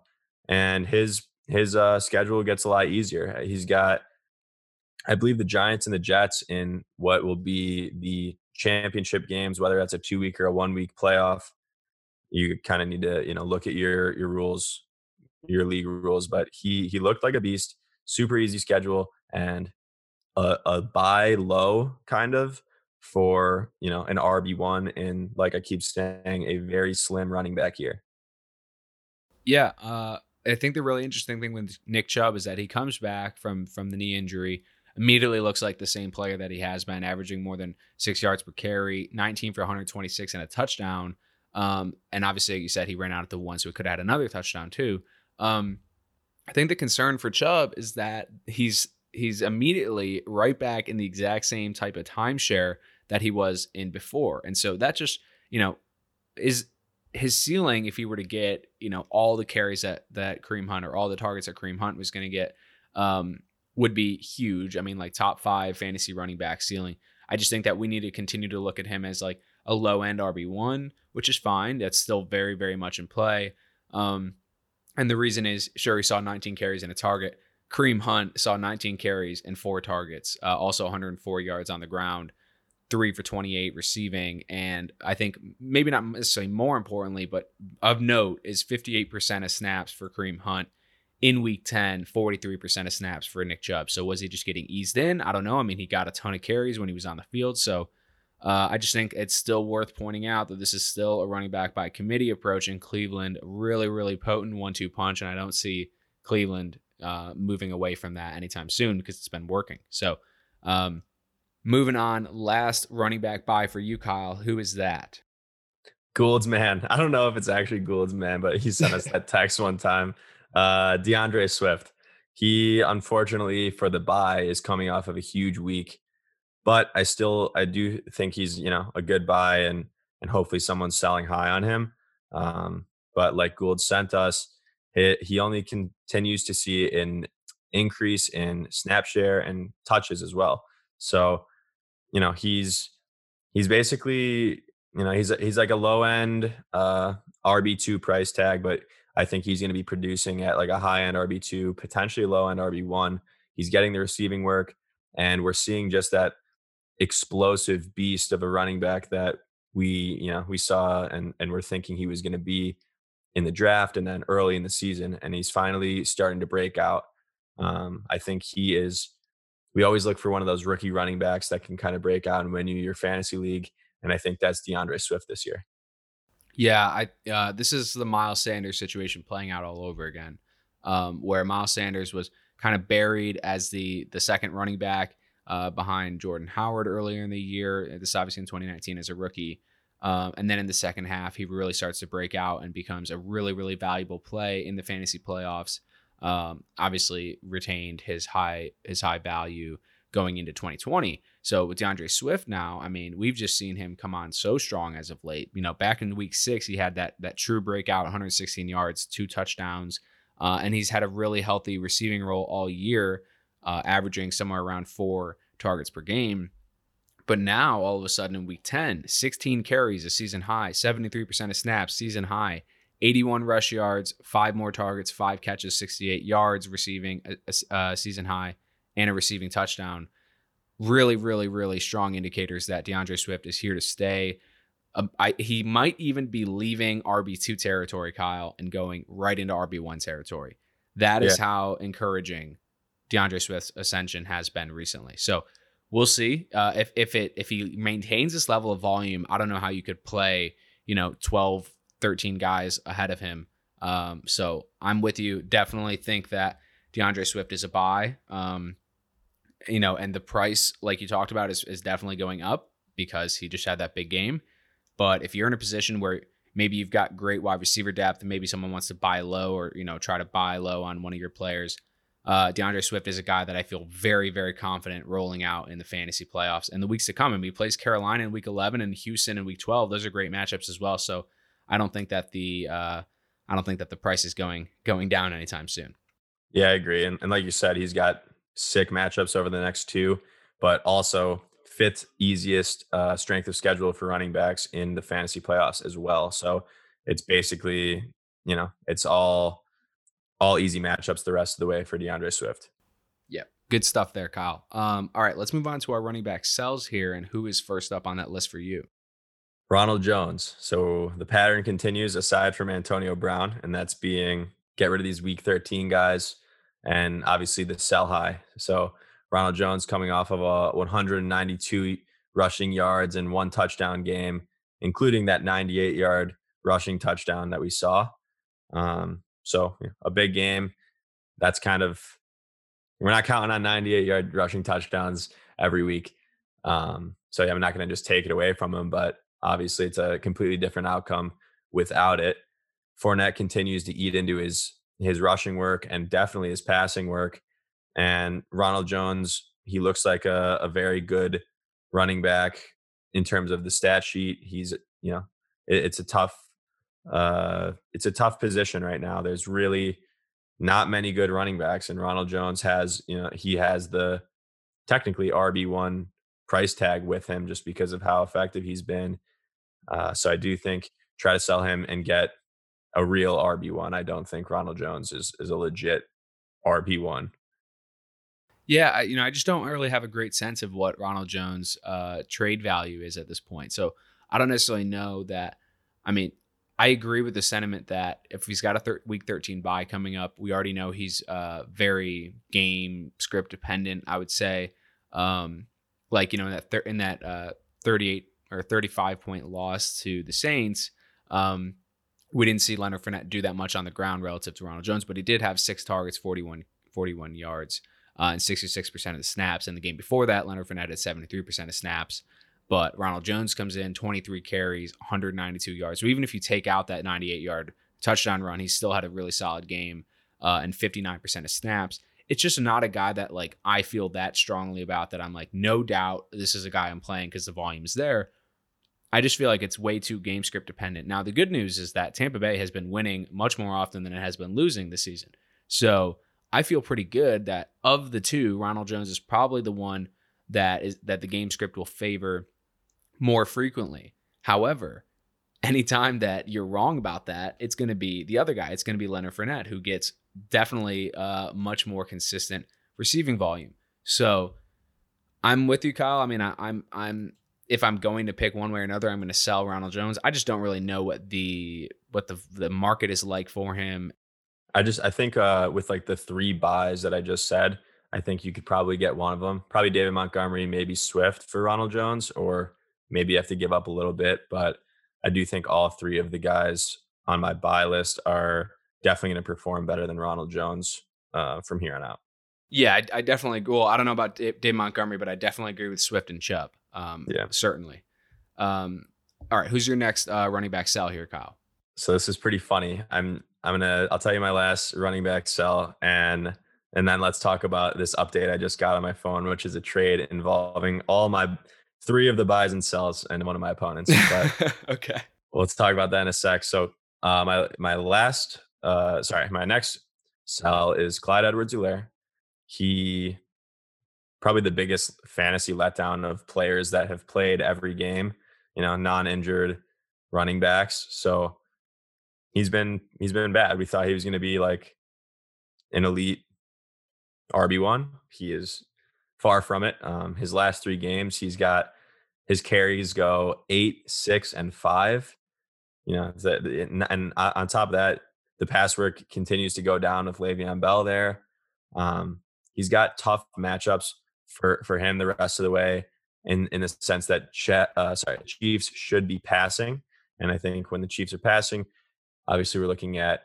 and his his uh, schedule gets a lot easier. He's got, I believe, the Giants and the Jets in what will be the championship games, whether that's a two week or a one week playoff. You kind of need to, you know, look at your your rules, your league rules. But he he looked like a beast. Super easy schedule and a, a buy low kind of for you know an RB one and like I keep saying a very slim running back here. Yeah, uh, I think the really interesting thing with Nick Chubb is that he comes back from from the knee injury, immediately looks like the same player that he has been, averaging more than six yards per carry, 19 for 126 and a touchdown. Um, and obviously, like you said he ran out at the one, so he could have had another touchdown too. Um, I think the concern for Chubb is that he's he's immediately right back in the exact same type of timeshare that he was in before. And so that just, you know, is his ceiling if he were to get, you know, all the carries that that Kareem Hunt or all the targets that Kareem Hunt was going to get um, would be huge. I mean, like top five fantasy running back ceiling. I just think that we need to continue to look at him as like a low end RB1, which is fine. That's still very, very much in play. Um, and the reason is, Sherry saw 19 carries and a target. Kareem Hunt saw 19 carries and four targets, uh, also 104 yards on the ground three for 28 receiving. And I think maybe not necessarily more importantly, but of note is 58% of snaps for Kareem Hunt in week 10, 43% of snaps for Nick Chubb. So was he just getting eased in? I don't know. I mean, he got a ton of carries when he was on the field. So uh, I just think it's still worth pointing out that this is still a running back by committee approach in Cleveland. Really, really potent one two punch. And I don't see Cleveland uh, moving away from that anytime soon because it's been working. So, um, Moving on, last running back buy for you, Kyle. Who is that? Gould's man. I don't know if it's actually Gould's man, but he sent us that text one time. Uh, D'Andre Swift. He unfortunately for the buy is coming off of a huge week, but I still I do think he's you know a good buy and and hopefully someone's selling high on him. Um, but like Gould sent us, he, he only continues to see an increase in snap share and touches as well. So, you know, he's he's basically you know he's he's like a low end uh, RB two price tag, but I think he's going to be producing at like a high end RB two, potentially low end RB one. He's getting the receiving work, and we're seeing just that explosive beast of a running back that we you know we saw and and we're thinking he was going to be in the draft and then early in the season, and he's finally starting to break out. Um, I think he is. We always look for one of those rookie running backs that can kind of break out and win you your fantasy league, and I think that's deandre Swift this year. Yeah, I uh, this is the Miles Sanders situation playing out all over again, um, where Miles Sanders was kind of buried as the the second running back uh, behind Jordan Howard earlier in the year. This obviously in 2019 as a rookie. Um, and then in the second half, he really starts to break out and becomes a really, really valuable play in the fantasy playoffs. Um, obviously, retained his high his high value going into 2020. So with DeAndre Swift now, I mean, we've just seen him come on so strong as of late. You know, back in week six, he had that that true breakout, 116 yards, two touchdowns, uh, and he's had a really healthy receiving role all year, uh, averaging somewhere around four targets per game. But now, all of a sudden, in week 10, 16 carries, a season high, 73% of snaps, season high, 81 rush yards, five more targets, five catches, 68 yards, receiving a, a, a season high, and a receiving touchdown. Really, really, really strong indicators that DeAndre Swift is here to stay. Um, I, he might even be leaving RB2 territory, Kyle, and going right into RB1 territory. That is yeah. how encouraging D'Andre Swift's ascension has been recently. So, we'll see uh, if if it if he maintains this level of volume. I don't know how you could play you know 12, 13 guys ahead of him. Um, so I'm with you. Definitely think that DeAndre Swift is a buy. Um, you know, and the price, like you talked about, is is definitely going up because he just had that big game. But if you're in a position where maybe you've got great wide receiver depth and maybe someone wants to buy low or you know try to buy low on one of your players uh, D'Andre Swift is a guy that I feel very, very confident rolling out in the fantasy playoffs and the weeks to come. And he plays Carolina in week 11 and Houston in week 12. Those are great matchups as well. So I don't think that the uh, I don't think that the price is going going down anytime soon. Yeah, I agree. And, and like you said, he's got sick matchups over the next two, but also fifth easiest uh, strength of schedule for running backs in the fantasy playoffs as well. So it's basically, you know, it's all all easy matchups the rest of the way for DeAndre Swift. Yep. Good stuff there, Kyle. Um, all right, let's move on to our running back sells here. And who is first up on that list for you? Ronald Jones. So the pattern continues aside from Antonio Brown, and that's being get rid of these week 13 guys and obviously the sell high. So Ronald Jones coming off of a 192 rushing yards and one touchdown game, including that 98 yard rushing touchdown that we saw. Um, so a big game. That's kind of we're not counting on 98 yard rushing touchdowns every week. Um, so yeah, I'm not going to just take it away from him, but obviously it's a completely different outcome without it. Fournette continues to eat into his his rushing work and definitely his passing work. And Ronald Jones, he looks like a, a very good running back in terms of the stat sheet. He's you know it, it's a tough uh, it's a tough position right now. There's really not many good running backs, and Ronald Jones has, you know, he has the technically RB one price tag with him just because of how effective he's been. Uh, so I do think try to sell him and get a real RB one. I don't think Ronald Jones is is a legit RB one. Yeah, I, you know, I just don't really have a great sense of what Ronald Jones' uh, trade value is at this point. So I don't necessarily know that. I mean, I agree with the sentiment that if he's got a thir- week 13 bye coming up, we already know he's uh, very game script dependent. I would say, um, like you know, in that thir- in that uh, 38 or 35 point loss to the Saints, um, we didn't see Leonard Fournette do that much on the ground relative to Ronald Jones, but he did have six targets, 41 41 yards, uh, and 66% of the snaps. In the game before that, Leonard Fournette had 73% of snaps. But Ronald Jones comes in 23 carries, 192 yards. So even if you take out that 98 yard touchdown run, he still had a really solid game uh, and 59% of snaps. It's just not a guy that like I feel that strongly about that I'm like, no doubt this is a guy I'm playing because the volume is there. I just feel like it's way too game script dependent. Now, the good news is that Tampa Bay has been winning much more often than it has been losing this season. So I feel pretty good that of the two, Ronald Jones is probably the one that is that the game script will favor more frequently. However, anytime that you're wrong about that, it's going to be the other guy. It's going to be Leonard Fournette, who gets definitely uh, much more consistent receiving volume. So I'm with you, Kyle. I mean, I, I'm I'm if I'm going to pick one way or another, I'm going to sell Ronald Jones. I just don't really know what the what the the market is like for him. I just I think uh, with like the three buys that I just said, I think you could probably get one of them. Probably David Montgomery, maybe Swift for Ronald Jones, or maybe you have to give up a little bit. But I do think all three of the guys on my buy list are definitely going to perform better than Ronald Jones uh, from here on out. Yeah, I, I, definitely. Well, I don't know about Dave Montgomery, but I definitely agree with Swift and Chubb. Um, yeah, certainly. Um, all right, who's your next uh, running back sell here, Kyle? So this is pretty funny. I'm I'm gonna I'll tell you my last running back sell and and then let's talk about this update I just got on my phone, which is a trade involving all my three of the buys and sells and one of my opponents. But okay, well, let's talk about that in a sec. So uh, my my last uh, sorry, my next sell is Clyde Edwards-Helaire. He probably the biggest fantasy letdown of players that have played every game, you know, non-injured running backs. So he's been he's been bad. We thought he was going to be like an elite RB1. He is far from it. Um, his last three games, he's got his carries go eight, six, and five. You know, and, and on top of that, the pass work continues to go down with Le'Veon Bell there. Um, he's got tough matchups for for him the rest of the way in in the sense that uh, sorry Chiefs should be passing, and I think when the Chiefs are passing, obviously we're looking at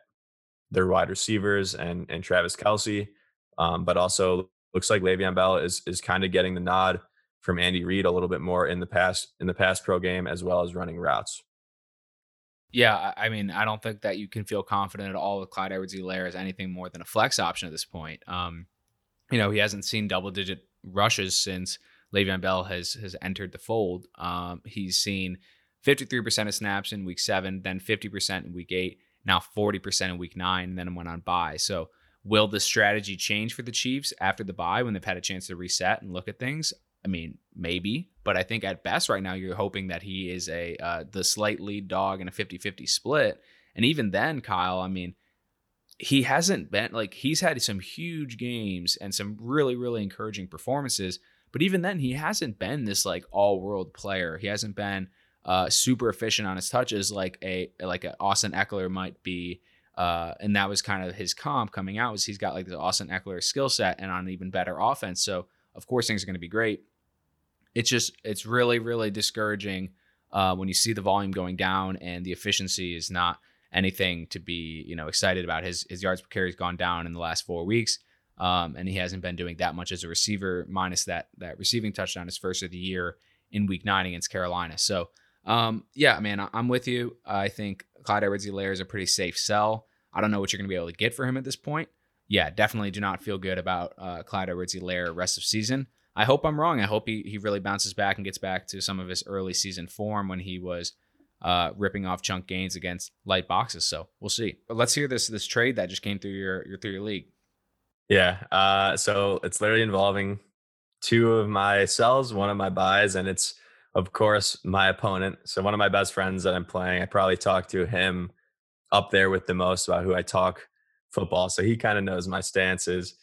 their wide receivers and and Travis Kelce, um, but also looks like Le'Veon Bell is is kind of getting the nod from Andy Reid a little bit more in the past in the pass pro game as well as running routes. Yeah, I mean, I don't think that you can feel confident at all with Clyde Edwards-Helaire as anything more than a flex option at this point. Um, you know, he hasn't seen double digit rushes since Le'Veon Bell has has entered the fold. Um, he's seen 53% of snaps in week seven, then 50% in week eight, now 40% in week nine, and then went on bye. So, will the strategy change for the Chiefs after the bye when they've had a chance to reset and look at things? I mean, maybe, but I think at best right now you're hoping that he is a uh, the slight lead dog in a 50-50 split. And even then, Kyle, I mean, he hasn't been like he's had some huge games and some really really encouraging performances but even then he hasn't been this like all world player he hasn't been uh, super efficient on his touches like a like a Austin Ekeler might be uh, and that was kind of his comp coming out was he's got like the Austin Ekeler skill set and on an even better offense so of course things are going to be great it's just it's really really discouraging uh, when you see the volume going down and the efficiency is not anything to be you know excited about. His his yards per carry has gone down in the last four weeks, um, and he hasn't been doing that much as a receiver, minus that that receiving touchdown his first of the year in Week Nine against Carolina. So um, yeah, man, I'm with you. I think Clyde Edwards-Helaire is a pretty safe sell. I don't know what you're going to be able to get for him at this point. Yeah, definitely do not feel good about uh, Clyde Edwards-Helaire rest of season. I hope I'm wrong. I hope he, he really bounces back and gets back to some of his early season form when he was uh, ripping off chunk gains against light boxes. So we'll see. But let's hear this this trade that just came through your your through your league. Yeah. Uh, so it's literally involving two of my sells, one of my buys, and it's of course my opponent. So one of my best friends that I'm playing, I probably talked to him up there with the most about who I talk football. So he kind of knows my stances.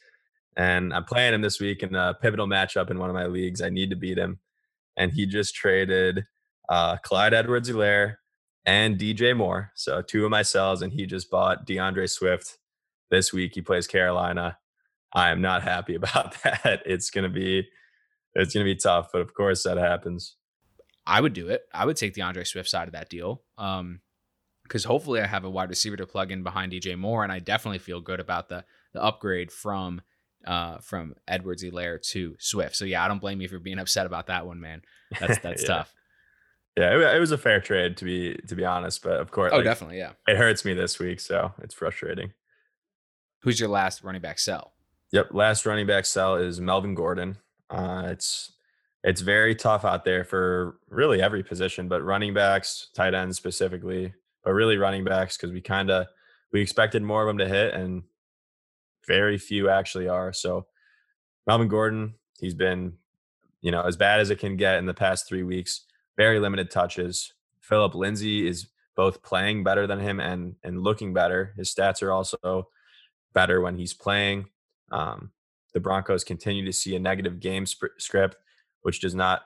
And I'm playing him this week in a pivotal matchup in one of my leagues. I need to beat him. And he just traded uh, Clyde Edwards-Helaire and DJ Moore. So two of my sells. and he just bought DeAndre Swift this week. He plays Carolina. I am not happy about that. It's gonna be it's gonna be tough, but of course that happens. I would do it. I would take the Andre Swift side of that deal. Um, because hopefully I have a wide receiver to plug in behind DJ Moore, and I definitely feel good about the the upgrade from uh from Edwards-Helaire to Swift. So yeah, I don't blame you for being upset about that one, man. That's that's yeah. tough. Yeah, it, it, was a fair trade to be to be honest, but of course, oh, like, definitely, yeah. It hurts me this week, so it's frustrating. Who's your last running back sell? Yep, last running back sell is Melvin Gordon. Uh, it's it's very tough out there for really every position, but running backs, tight ends specifically, but really running backs because we kind of we expected more of them to hit, and very few actually are. So Melvin Gordon, he's been you know as bad as it can get in the past three weeks. Very limited touches. Philip Lindsay is both playing better than him and and looking better. His stats are also better when he's playing. Um, the Broncos continue to see a negative game sp- script, which does not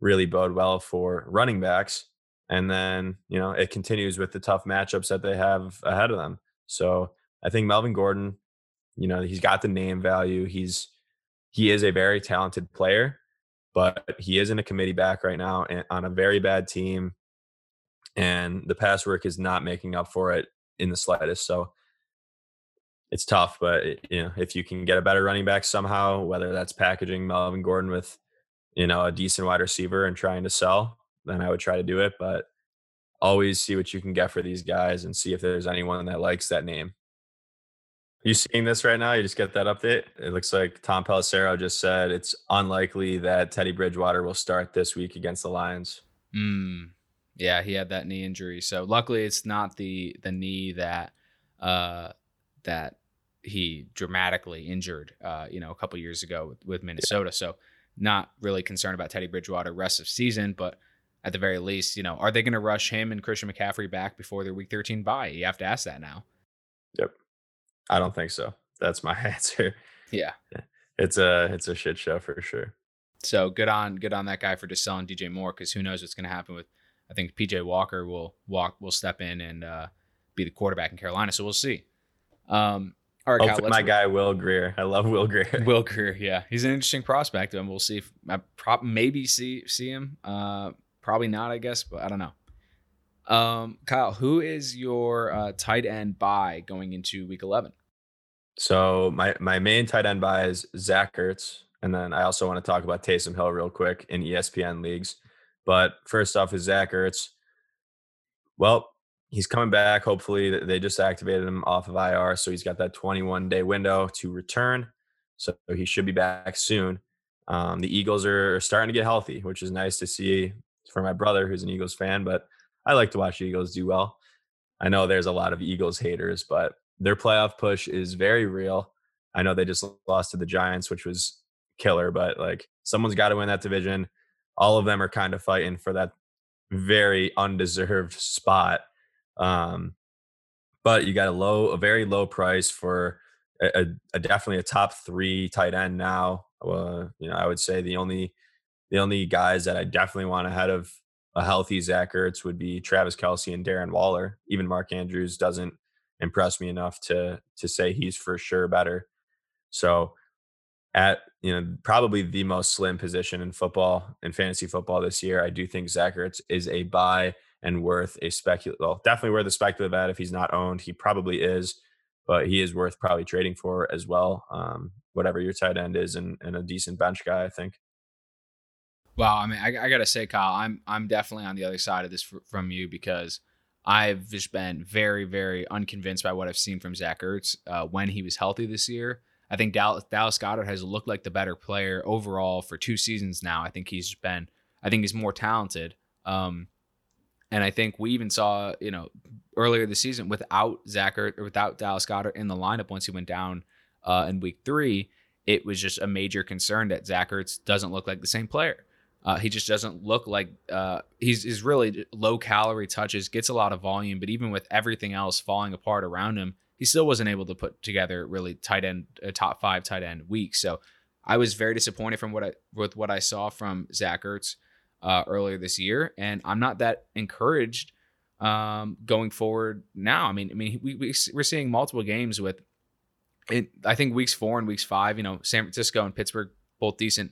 really bode well for running backs. And then, you know, it continues with the tough matchups that they have ahead of them. So I think Melvin Gordon, you know, he's got the name value. He's he is a very talented player, but he is in a committee back right now and on a very bad team. And the pass work is not making up for it in the slightest. So it's tough, but eh, you know, if you can get a better running back somehow, whether that's packaging Melvin Gordon with, you know, a decent wide receiver and trying to sell, then I would try to do it. But always see what you can get for these guys and see if there's anyone that likes that name. Are you seeing this right now? You just get that update. It looks like Tom Pelissero just said it's unlikely that Teddy Bridgewater will start this week against the Lions. Mm, yeah, he had that knee injury. So luckily, it's not the the knee that uh, that he dramatically injured, uh, you know, a couple years ago with, with Minnesota. Yeah. So not really concerned about Teddy Bridgewater rest of season, but at the very least, you know, are they going to rush him and Christian McCaffrey back before their Week 13 bye? You have to ask that now. Yep, I don't think so. That's my answer. Yeah, it's a it's a shit show for sure. So good on good on that guy for just selling DJ Moore because who knows what's going to happen with. I think PJ Walker will walk will step in and uh, be the quarterback in Carolina. So we'll see. Um, all right, Kyle, my guy Will Grier. I love Will Grier. Will Grier, yeah, he's an interesting prospect, and we'll see if I prop maybe see see him. Uh, probably not, I guess, but I don't know. Um, Kyle, who is your uh, tight end buy going into Week 11? So my my main tight end buy is Zach Ertz, and then I also want to talk about Taysom Hill real quick in ESPN leagues. But first off is Zach Ertz. Well, he's coming back. Hopefully, they just activated him off of IR, so he's got that 21 day window to return. So he should be back soon. Um, the Eagles are starting to get healthy, which is nice to see for my brother, who's an Eagles fan. But I like to watch the Eagles do well. I know there's a lot of Eagles haters, but their playoff push is very real. I know they just lost to the Giants, which was killer, but like someone's got to win that division. All of them are kind of fighting for that very undeserved spot um, but you got a low, a very low price for a, a definitely a top three tight end now. Uh, you know, I would say the only the only guys that I definitely want ahead of a healthy Zach Ertz would be Travis Kelce and Darren Waller. Even Mark Andrews doesn't impress me enough to to say he's for sure better. So at you know probably the most slim position in football in fantasy football this year, I do think Zach Ertz is a buy and worth a speculative, well, definitely worth a speculative add if he's not owned. He probably is, but he is worth probably trading for as well. Um, whatever your tight end is, and, and a decent bench guy, I think. Well, I mean, I, I, gotta say, Kyle, I'm I'm definitely on the other side of this from you because I've just been very, very unconvinced by what I've seen from Zach Ertz uh, when he was healthy this year. I think Dallas, Dallas Goedert has looked like the better player overall for two seasons now. I think he's been, I think he's more talented. Um, and I think we even saw, you know, earlier this season without Zach Ertz, or without Dallas Goedert in the lineup once he went down uh, in week three, it was just a major concern that Zach Ertz doesn't look like the same player. Uh, he just doesn't look like uh, he's, he's really low calorie touches, gets a lot of volume, but even with everything else falling apart around him, he still wasn't able to put together really tight end, a top five tight end week. So I was very disappointed from what I with what I saw from Zach Ertz uh, earlier this year, and I'm not that encouraged um, going forward now. I mean, I mean, we, we we're seeing multiple games with, it, I think weeks four and weeks five. You know, San Francisco and Pittsburgh both decent,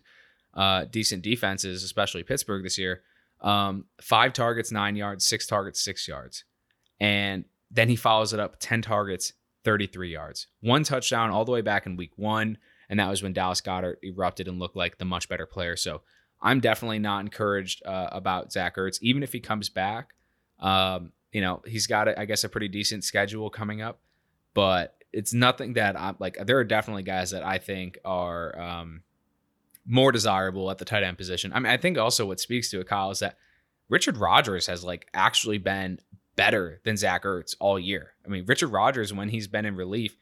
uh, decent defenses, especially Pittsburgh this year. Um, five targets, nine yards, six targets, six yards, and then he follows it up ten targets, 33 yards, one touchdown all the way back in week one. And that was when Dallas Goedert erupted and looked like the much better player. So I'm definitely not encouraged uh, about Zach Ertz, even if he comes back. Um, you know, he's got, I guess, a pretty decent schedule coming up, but it's nothing that I'm like. There are definitely guys that I think are um, more desirable at the tight end position. I mean, I think also what speaks to it, Kyle, is that Richard Rodgers has like actually been better than Zach Ertz all year. I mean, Richard Rodgers, when he's been in relief,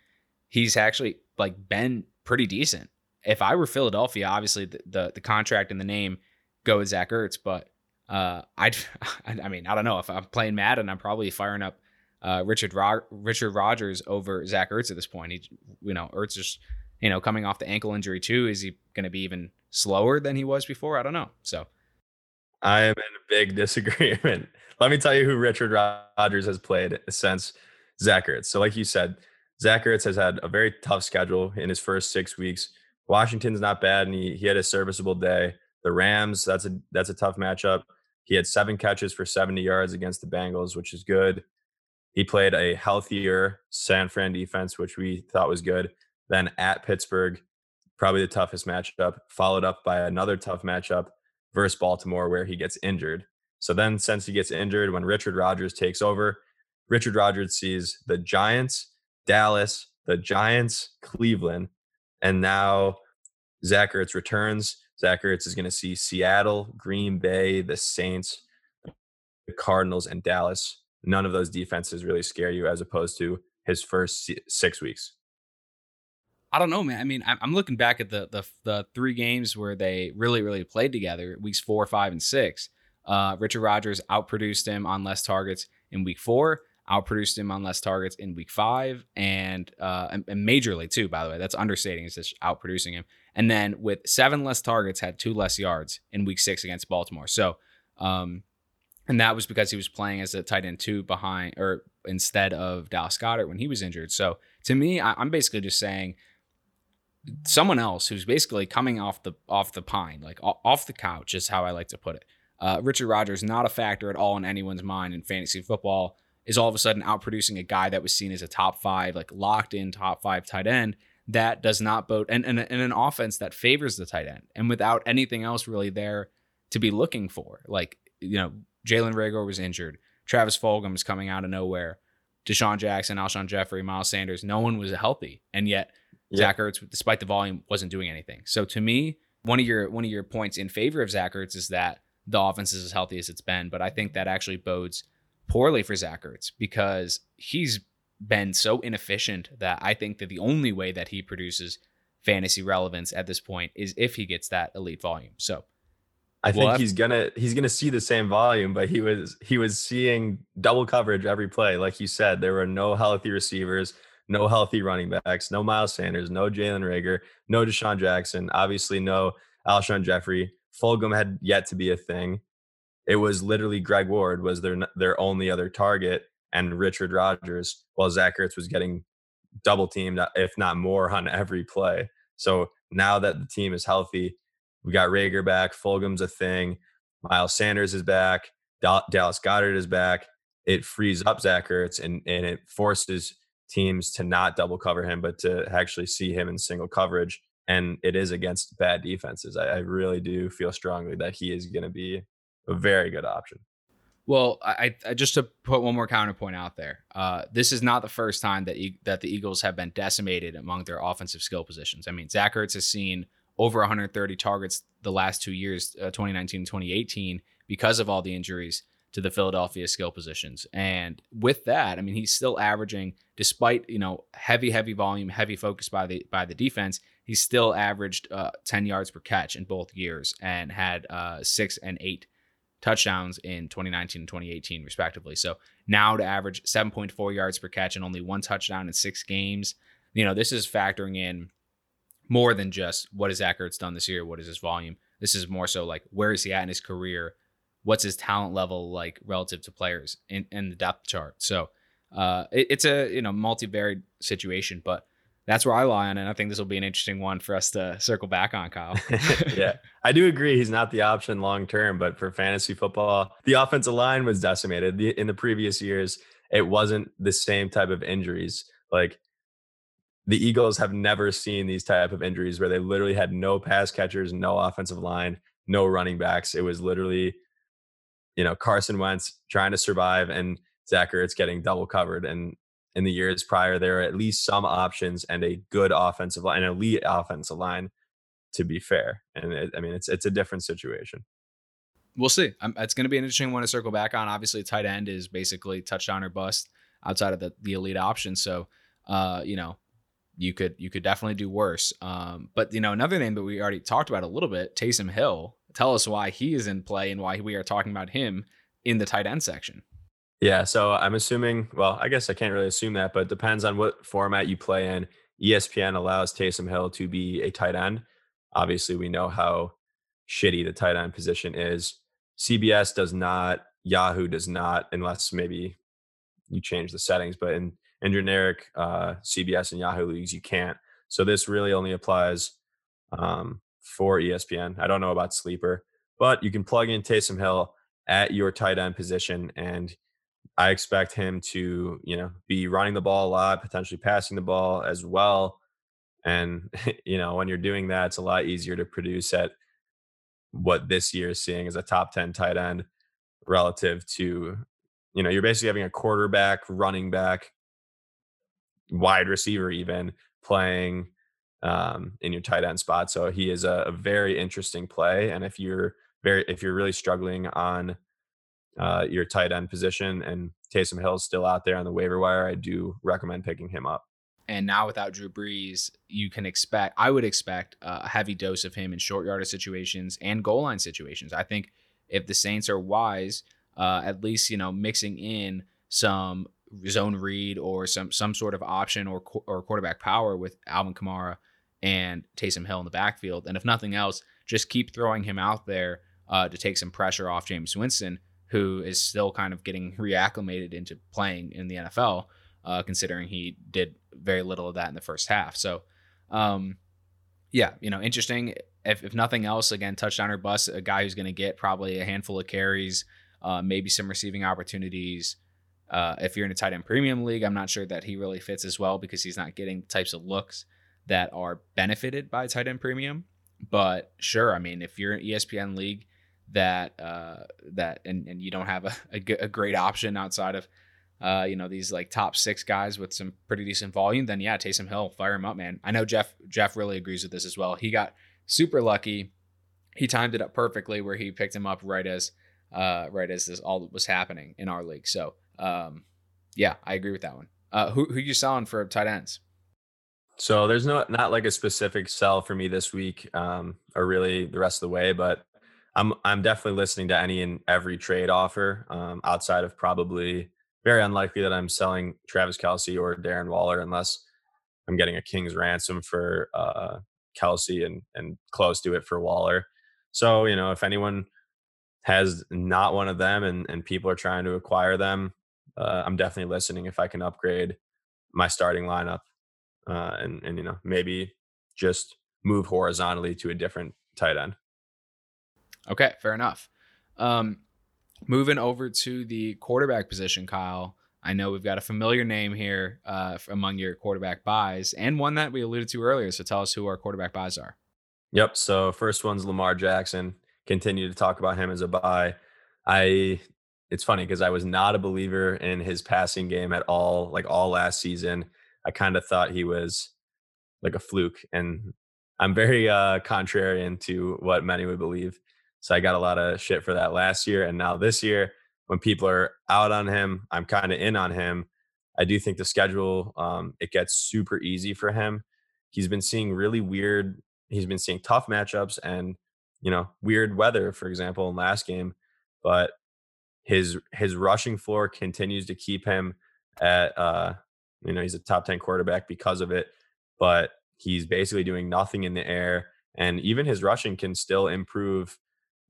he's actually like been pretty decent. If I were Philadelphia, obviously the the, the contract and the name go with Zach Ertz, but uh, I'd I mean I don't know if I'm playing Madden, I'm probably firing up uh, Richard Ro- Richard Rodgers over Zach Ertz at this point. He, you know, Ertz just you know coming off the ankle injury too. Is he going to be even slower than he was before? I don't know. So I am in big disagreement. Let me tell you who Richard Rodgers has played since Zach Ertz. So, like you said, Zach Ertz has had a very tough schedule in his first six weeks. Washington's not bad, and he, he had a serviceable day. The Rams, that's a that's a tough matchup. He had seven catches for 70 yards against the Bengals, which is good. He played a healthier San Fran defense, which we thought was good. Then at Pittsburgh, probably the toughest matchup, followed up by another tough matchup versus Baltimore, where he gets injured. So then, since he gets injured, when Richard Rodgers takes over, Richard Rodgers sees the Giants, Dallas, the Giants, Cleveland, and now Zach Ertz returns. Zach Ertz is going to see Seattle, Green Bay, the Saints, the Cardinals, and Dallas. None of those defenses really scare you as opposed to his first six weeks. I don't know, man. I mean, I'm looking back at the, the the three games where they really, really played together, weeks four, five, and six. Uh, Richard Rodgers outproduced him on less targets in week four, outproduced him on less targets in week five, and uh, and, majorly too. By the way, that's understating. Is just outproducing him, and then with seven less targets, had two less yards in week six against Baltimore. So, um, and that was because he was playing as a tight end two behind or instead of Dallas Goedert when he was injured. So to me, I, I'm basically just saying someone else who's basically coming off the off the pine, like off the couch, is how I like to put it. Uh, Richard Rodgers not a factor at all in anyone's mind in fantasy football. Is all of a sudden outproducing a guy that was seen as a top five, like locked in top five tight end. That does not bode and, and, and an offense that favors the tight end, and without anything else really there to be looking for. Like you know, Jalen Reagor was injured. Travis Fulgham is coming out of nowhere. DeSean Jackson, Alshon Jeffery, Miles Sanders, no one was healthy. And yet. Zach Ertz, despite the volume, wasn't doing anything. So to me, one of your one of your points in favor of Zach Ertz is that the offense is as healthy as it's been. But I think that actually bodes poorly for Zach Ertz because he's been so inefficient that I think that the only way that he produces fantasy relevance at this point is if he gets that elite volume. So I think he's gonna he's gonna see the same volume, but he was he was seeing double coverage every play. Like you said, there were no healthy receivers no healthy running backs, no Miles Sanders, no Jalen Reagor, no DeSean Jackson, obviously no Alshon Jeffery. Fulgham had yet to be a thing. It was literally Greg Ward was their their only other target, and Richard Rodgers, while Zach Ertz was getting double teamed, if not more, on every play. So now that the team is healthy, we got Reagor back, Fulgham's a thing, Miles Sanders is back, Dallas Goedert is back. It frees up Zach Ertz and and it forces teams to not double cover him, but to actually see him in single coverage. And it is against bad defenses. I, I really do feel strongly that he is going to be a very good option. Well, I, I, just to put one more counterpoint out there. Uh, this is not the first time that e- that the Eagles have been decimated among their offensive skill positions. I mean, Zach Ertz has seen over 130 targets the last two years, uh, 2019 and 2018, because of all the injuries to the Philadelphia skill positions. And with that, I mean, he's still averaging, despite you know heavy, heavy volume, heavy focus by the by the defense, he's still averaged uh, 10 yards per catch in both years and had uh, six and eight touchdowns in 2019 and 2018 respectively. So now to average 7.4 yards per catch and only one touchdown in six games, you know, this is factoring in more than just what has Zach done this year, what is his volume. This is more so like where is he at in his career what's his talent level like relative to players in, in the depth chart. So uh, it, it's a you know multivariate situation, but that's where I lie on it. I think this will be an interesting one for us to circle back on, Kyle. yeah, I do agree. He's not the option long term, but for fantasy football, the offensive line was decimated in the previous years. It wasn't the same type of injuries. Like the Eagles have never seen these type of injuries where they literally had no pass catchers, no offensive line, no running backs. It was literally you know, Carson Wentz trying to survive and Zach Ertz getting double covered. And in the years prior, there are at least some options and a good offensive line, an elite offensive line To be fair, and it, I mean it's it's a different situation. We'll see. It's going to be an interesting one to circle back on. Obviously, tight end is basically touchdown or bust outside of the the elite option. So, uh, you know, you could you could definitely do worse. Um, but you know, another name that we already talked about a little bit, Taysom Hill. Tell us why he is in play and why we are talking about him in the tight end section. Yeah, so I'm assuming. Well, I guess I can't really assume that, but it depends on what format you play in. ESPN allows Taysom Hill to be a tight end. Obviously, we know how shitty the tight end position is. CBS does not. Yahoo does not, unless maybe you change the settings. But in in generic uh, CBS and Yahoo leagues, you can't. So this really only applies um, for ESPN. I don't know about Sleeper, but you can plug in Taysom Hill at your tight end position, and I expect him to, you know, be running the ball a lot, potentially passing the ball as well. And you know, when you're doing that, it's a lot easier to produce at what this year is seeing as a top 10 tight end relative to, you know, you're basically having a quarterback, running back, wide receiver even playing um, in your tight end spot. So he is a, a, very interesting play. And if you're very if you're really struggling on uh, your tight end position and Taysom Hill is still out there on the waiver wire, I do recommend picking him up. And now without Drew Brees, you can expect I would expect a heavy dose of him in short yardage situations and goal line situations. I think if the Saints are wise, uh, at least you know mixing in some zone read or some some sort of option or or quarterback power with Alvin Kamara and Taysom Hill in the backfield. And if nothing else, just keep throwing him out there uh, to take some pressure off Jameis Winston, who is still kind of getting reacclimated into playing in the NFL, uh, considering he did very little of that in the first half. So, um, yeah, you know, interesting. If, if nothing else, again, touchdown or bust, a guy who's going to get probably a handful of carries, uh, maybe some receiving opportunities. Uh, if you're in a tight end premium league, I'm not sure that he really fits as well because he's not getting types of looks that are benefited by tight end premium. But sure, I mean, if you're an ESPN league that uh, that and, and you don't have a, a, a great option outside of uh, you know these like top six guys with some pretty decent volume, then yeah, Taysom Hill, fire him up, man. I know Jeff Jeff really agrees with this as well. He got super lucky. He timed it up perfectly where he picked him up right as uh, right as this all was happening in our league. So um, yeah, I agree with that one. Uh, who who you selling for tight ends? So there's no not like a specific sell for me this week, um, or really the rest of the way, but I'm I'm definitely listening to any and every trade offer um, outside of probably very unlikely that I'm selling Travis Kelce or Darren Waller unless I'm getting a king's ransom for uh, Kelce and and close to it for Waller. So you know if anyone has not one of them and and people are trying to acquire them, uh, I'm definitely listening if I can upgrade my starting lineup uh, and and you know maybe just move horizontally to a different tight end. Okay, fair enough. Um, moving over to the quarterback position, Kyle. I know we've got a familiar name here uh, among your quarterback buys, and one that we alluded to earlier. So tell us who our quarterback buys are. Yep. So first one's Lamar Jackson. Continue to talk about him as a buy. I. It's funny because I was not a believer in his passing game at all, like all last season. I kind of thought he was like a fluke. And I'm very uh, contrarian to what many would believe. So I got a lot of shit for that last year. And now this year, when people are out on him, I'm kind of in on him. I do think the schedule, um, it gets super easy for him. He's been seeing really weird, he's been seeing tough matchups and, you know, weird weather, for example, in last game. But his his rushing floor continues to keep him at uh, you know, he's a top 10 quarterback because of it, but he's basically doing nothing in the air. And even his rushing can still improve,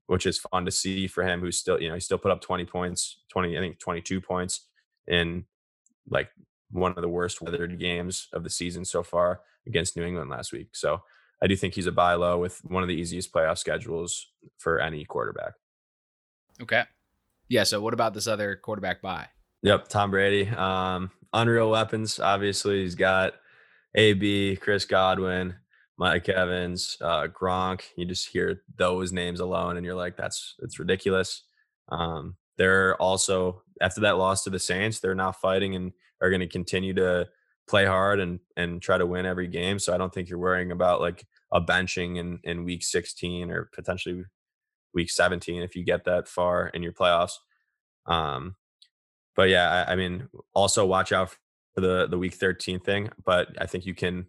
which is fun to see for him, who's still, you know, he still put up 20 points, 20, I think 22 points in like one of the worst weathered games of the season so far against New England last week. So I do think he's a buy low with one of the easiest playoff schedules for any quarterback. Okay. Yeah. So what about this other quarterback buy? Yep, Tom Brady. Um, unreal weapons. Obviously, he's got AB, Chris Godwin, Mike Evans, uh, Gronk. You just hear those names alone, and you're like, that's it's ridiculous. Um, they're also after that loss to the Saints, they're now fighting and are going to continue to play hard and and try to win every game. So I don't think you're worrying about like a benching in in week 16 or potentially week 17 if you get that far in your playoffs. Um, but yeah, I, I mean, also watch out for the the week 13 thing. But I think you can.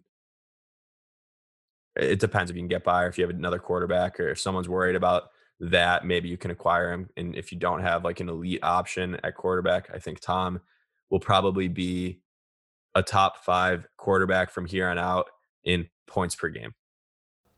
It depends if you can get by or if you have another quarterback or if someone's worried about that, maybe you can acquire him. And if you don't have like an elite option at quarterback, I think Tom will probably be a top five quarterback from here on out in points per game.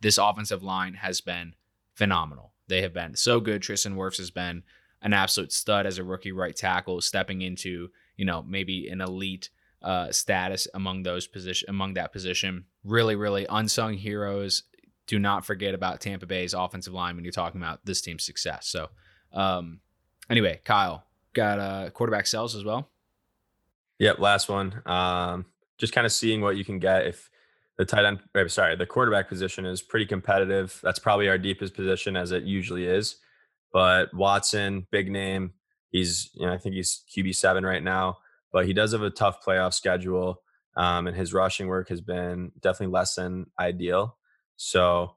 This offensive line has been phenomenal. They have been so good. Tristan Wirfs has been an absolute stud as a rookie right tackle, stepping into you know maybe an elite uh, status among those position among that position. Really, really unsung heroes. Do not forget about Tampa Bay's offensive line when you're talking about this team's success. So, um, anyway, Kyle got uh, quarterback sells as well. Yep, last one. Um, just kind of seeing what you can get if the tight end, sorry, the quarterback position is pretty competitive. That's probably our deepest position as it usually is. But Watson, big name. He's, you know, I think he's QB seven right now, but he does have a tough playoff schedule. Um, and his rushing work has been definitely less than ideal. So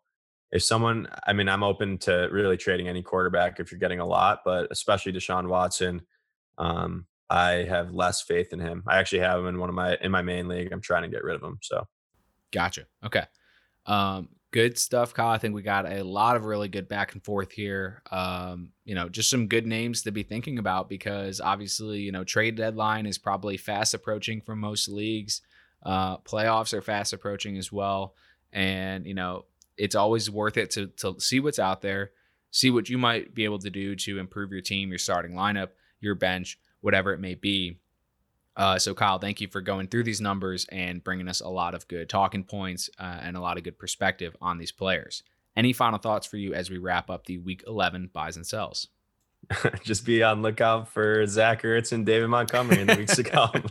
if someone, I mean, I'm open to really trading any quarterback if you're getting a lot, but especially Deshaun Watson. Um, I have less faith in him. I actually have him in one of my in my main league. I'm trying to get rid of him. So, gotcha. Okay, um, good stuff, Kyle. I think we got a lot of really good back and forth here. Um, you know, just some good names to be thinking about because obviously, you know, trade deadline is probably fast approaching for most leagues. Uh, playoffs are fast approaching as well, and you know, it's always worth it to to see what's out there, see what you might be able to do to improve your team, your starting lineup, your bench whatever it may be. Uh, so, Kyle, thank you for going through these numbers and bringing us a lot of good talking points uh, and a lot of good perspective on these players. Any final thoughts for you as we wrap up the Week 11 buys and sells? Just be on lookout for Zach Ertz and David Montgomery in the weeks to come.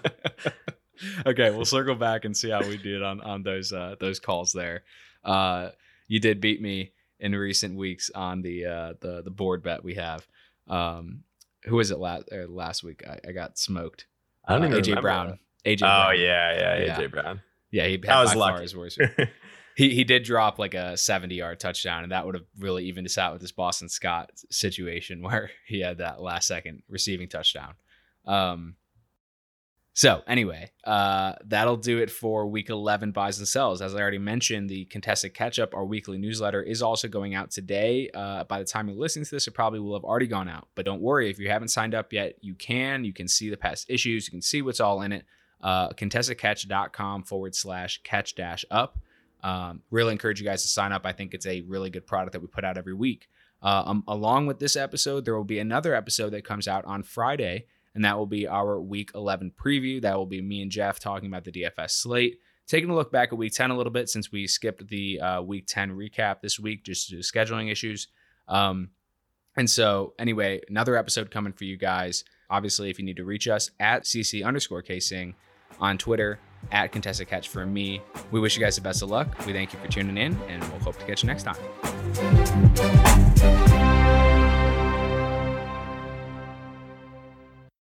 okay, we'll circle back and see how we did on on those uh, those calls there. Uh, you did beat me in recent weeks on the uh, the the board bet we have. Um, who was it last uh, last week? I, I, got smoked. I don't uh, AJ Brown. AJ. Oh Brown. yeah, yeah, AJ yeah. Brown. Yeah, he had that was lucky. far his worst. he he did drop like a 70 yard touchdown, and that would have really evened us out with this Boston Scott situation where he had that last second receiving touchdown. Um, so anyway, uh, that'll do it for week 11 buys and sells. As I already mentioned, the contested catch up, our weekly newsletter, is also going out today. Uh, by the time you're listening to this, it probably will have already gone out. But don't worry, if you haven't signed up yet, you can. You can see the past issues. You can see what's all in it. Uh, contestedcatch.com forward slash catch dash up. Um, really encourage you guys to sign up. I think it's a really good product that we put out every week. Uh, um, along with this episode, there will be another episode that comes out on Friday and that will be our week 11 preview. That will be me and Jeff talking about the DFS slate. Taking a look back at week 10 a little bit since we skipped the uh, week 10 recap this week just due to scheduling issues. Um, and so, anyway, another episode coming for you guys. Obviously, if you need to reach us at CC underscore casing on Twitter, at Contested Catch for me. We wish you guys the best of luck. We thank you for tuning in, and we'll hope to catch you next time.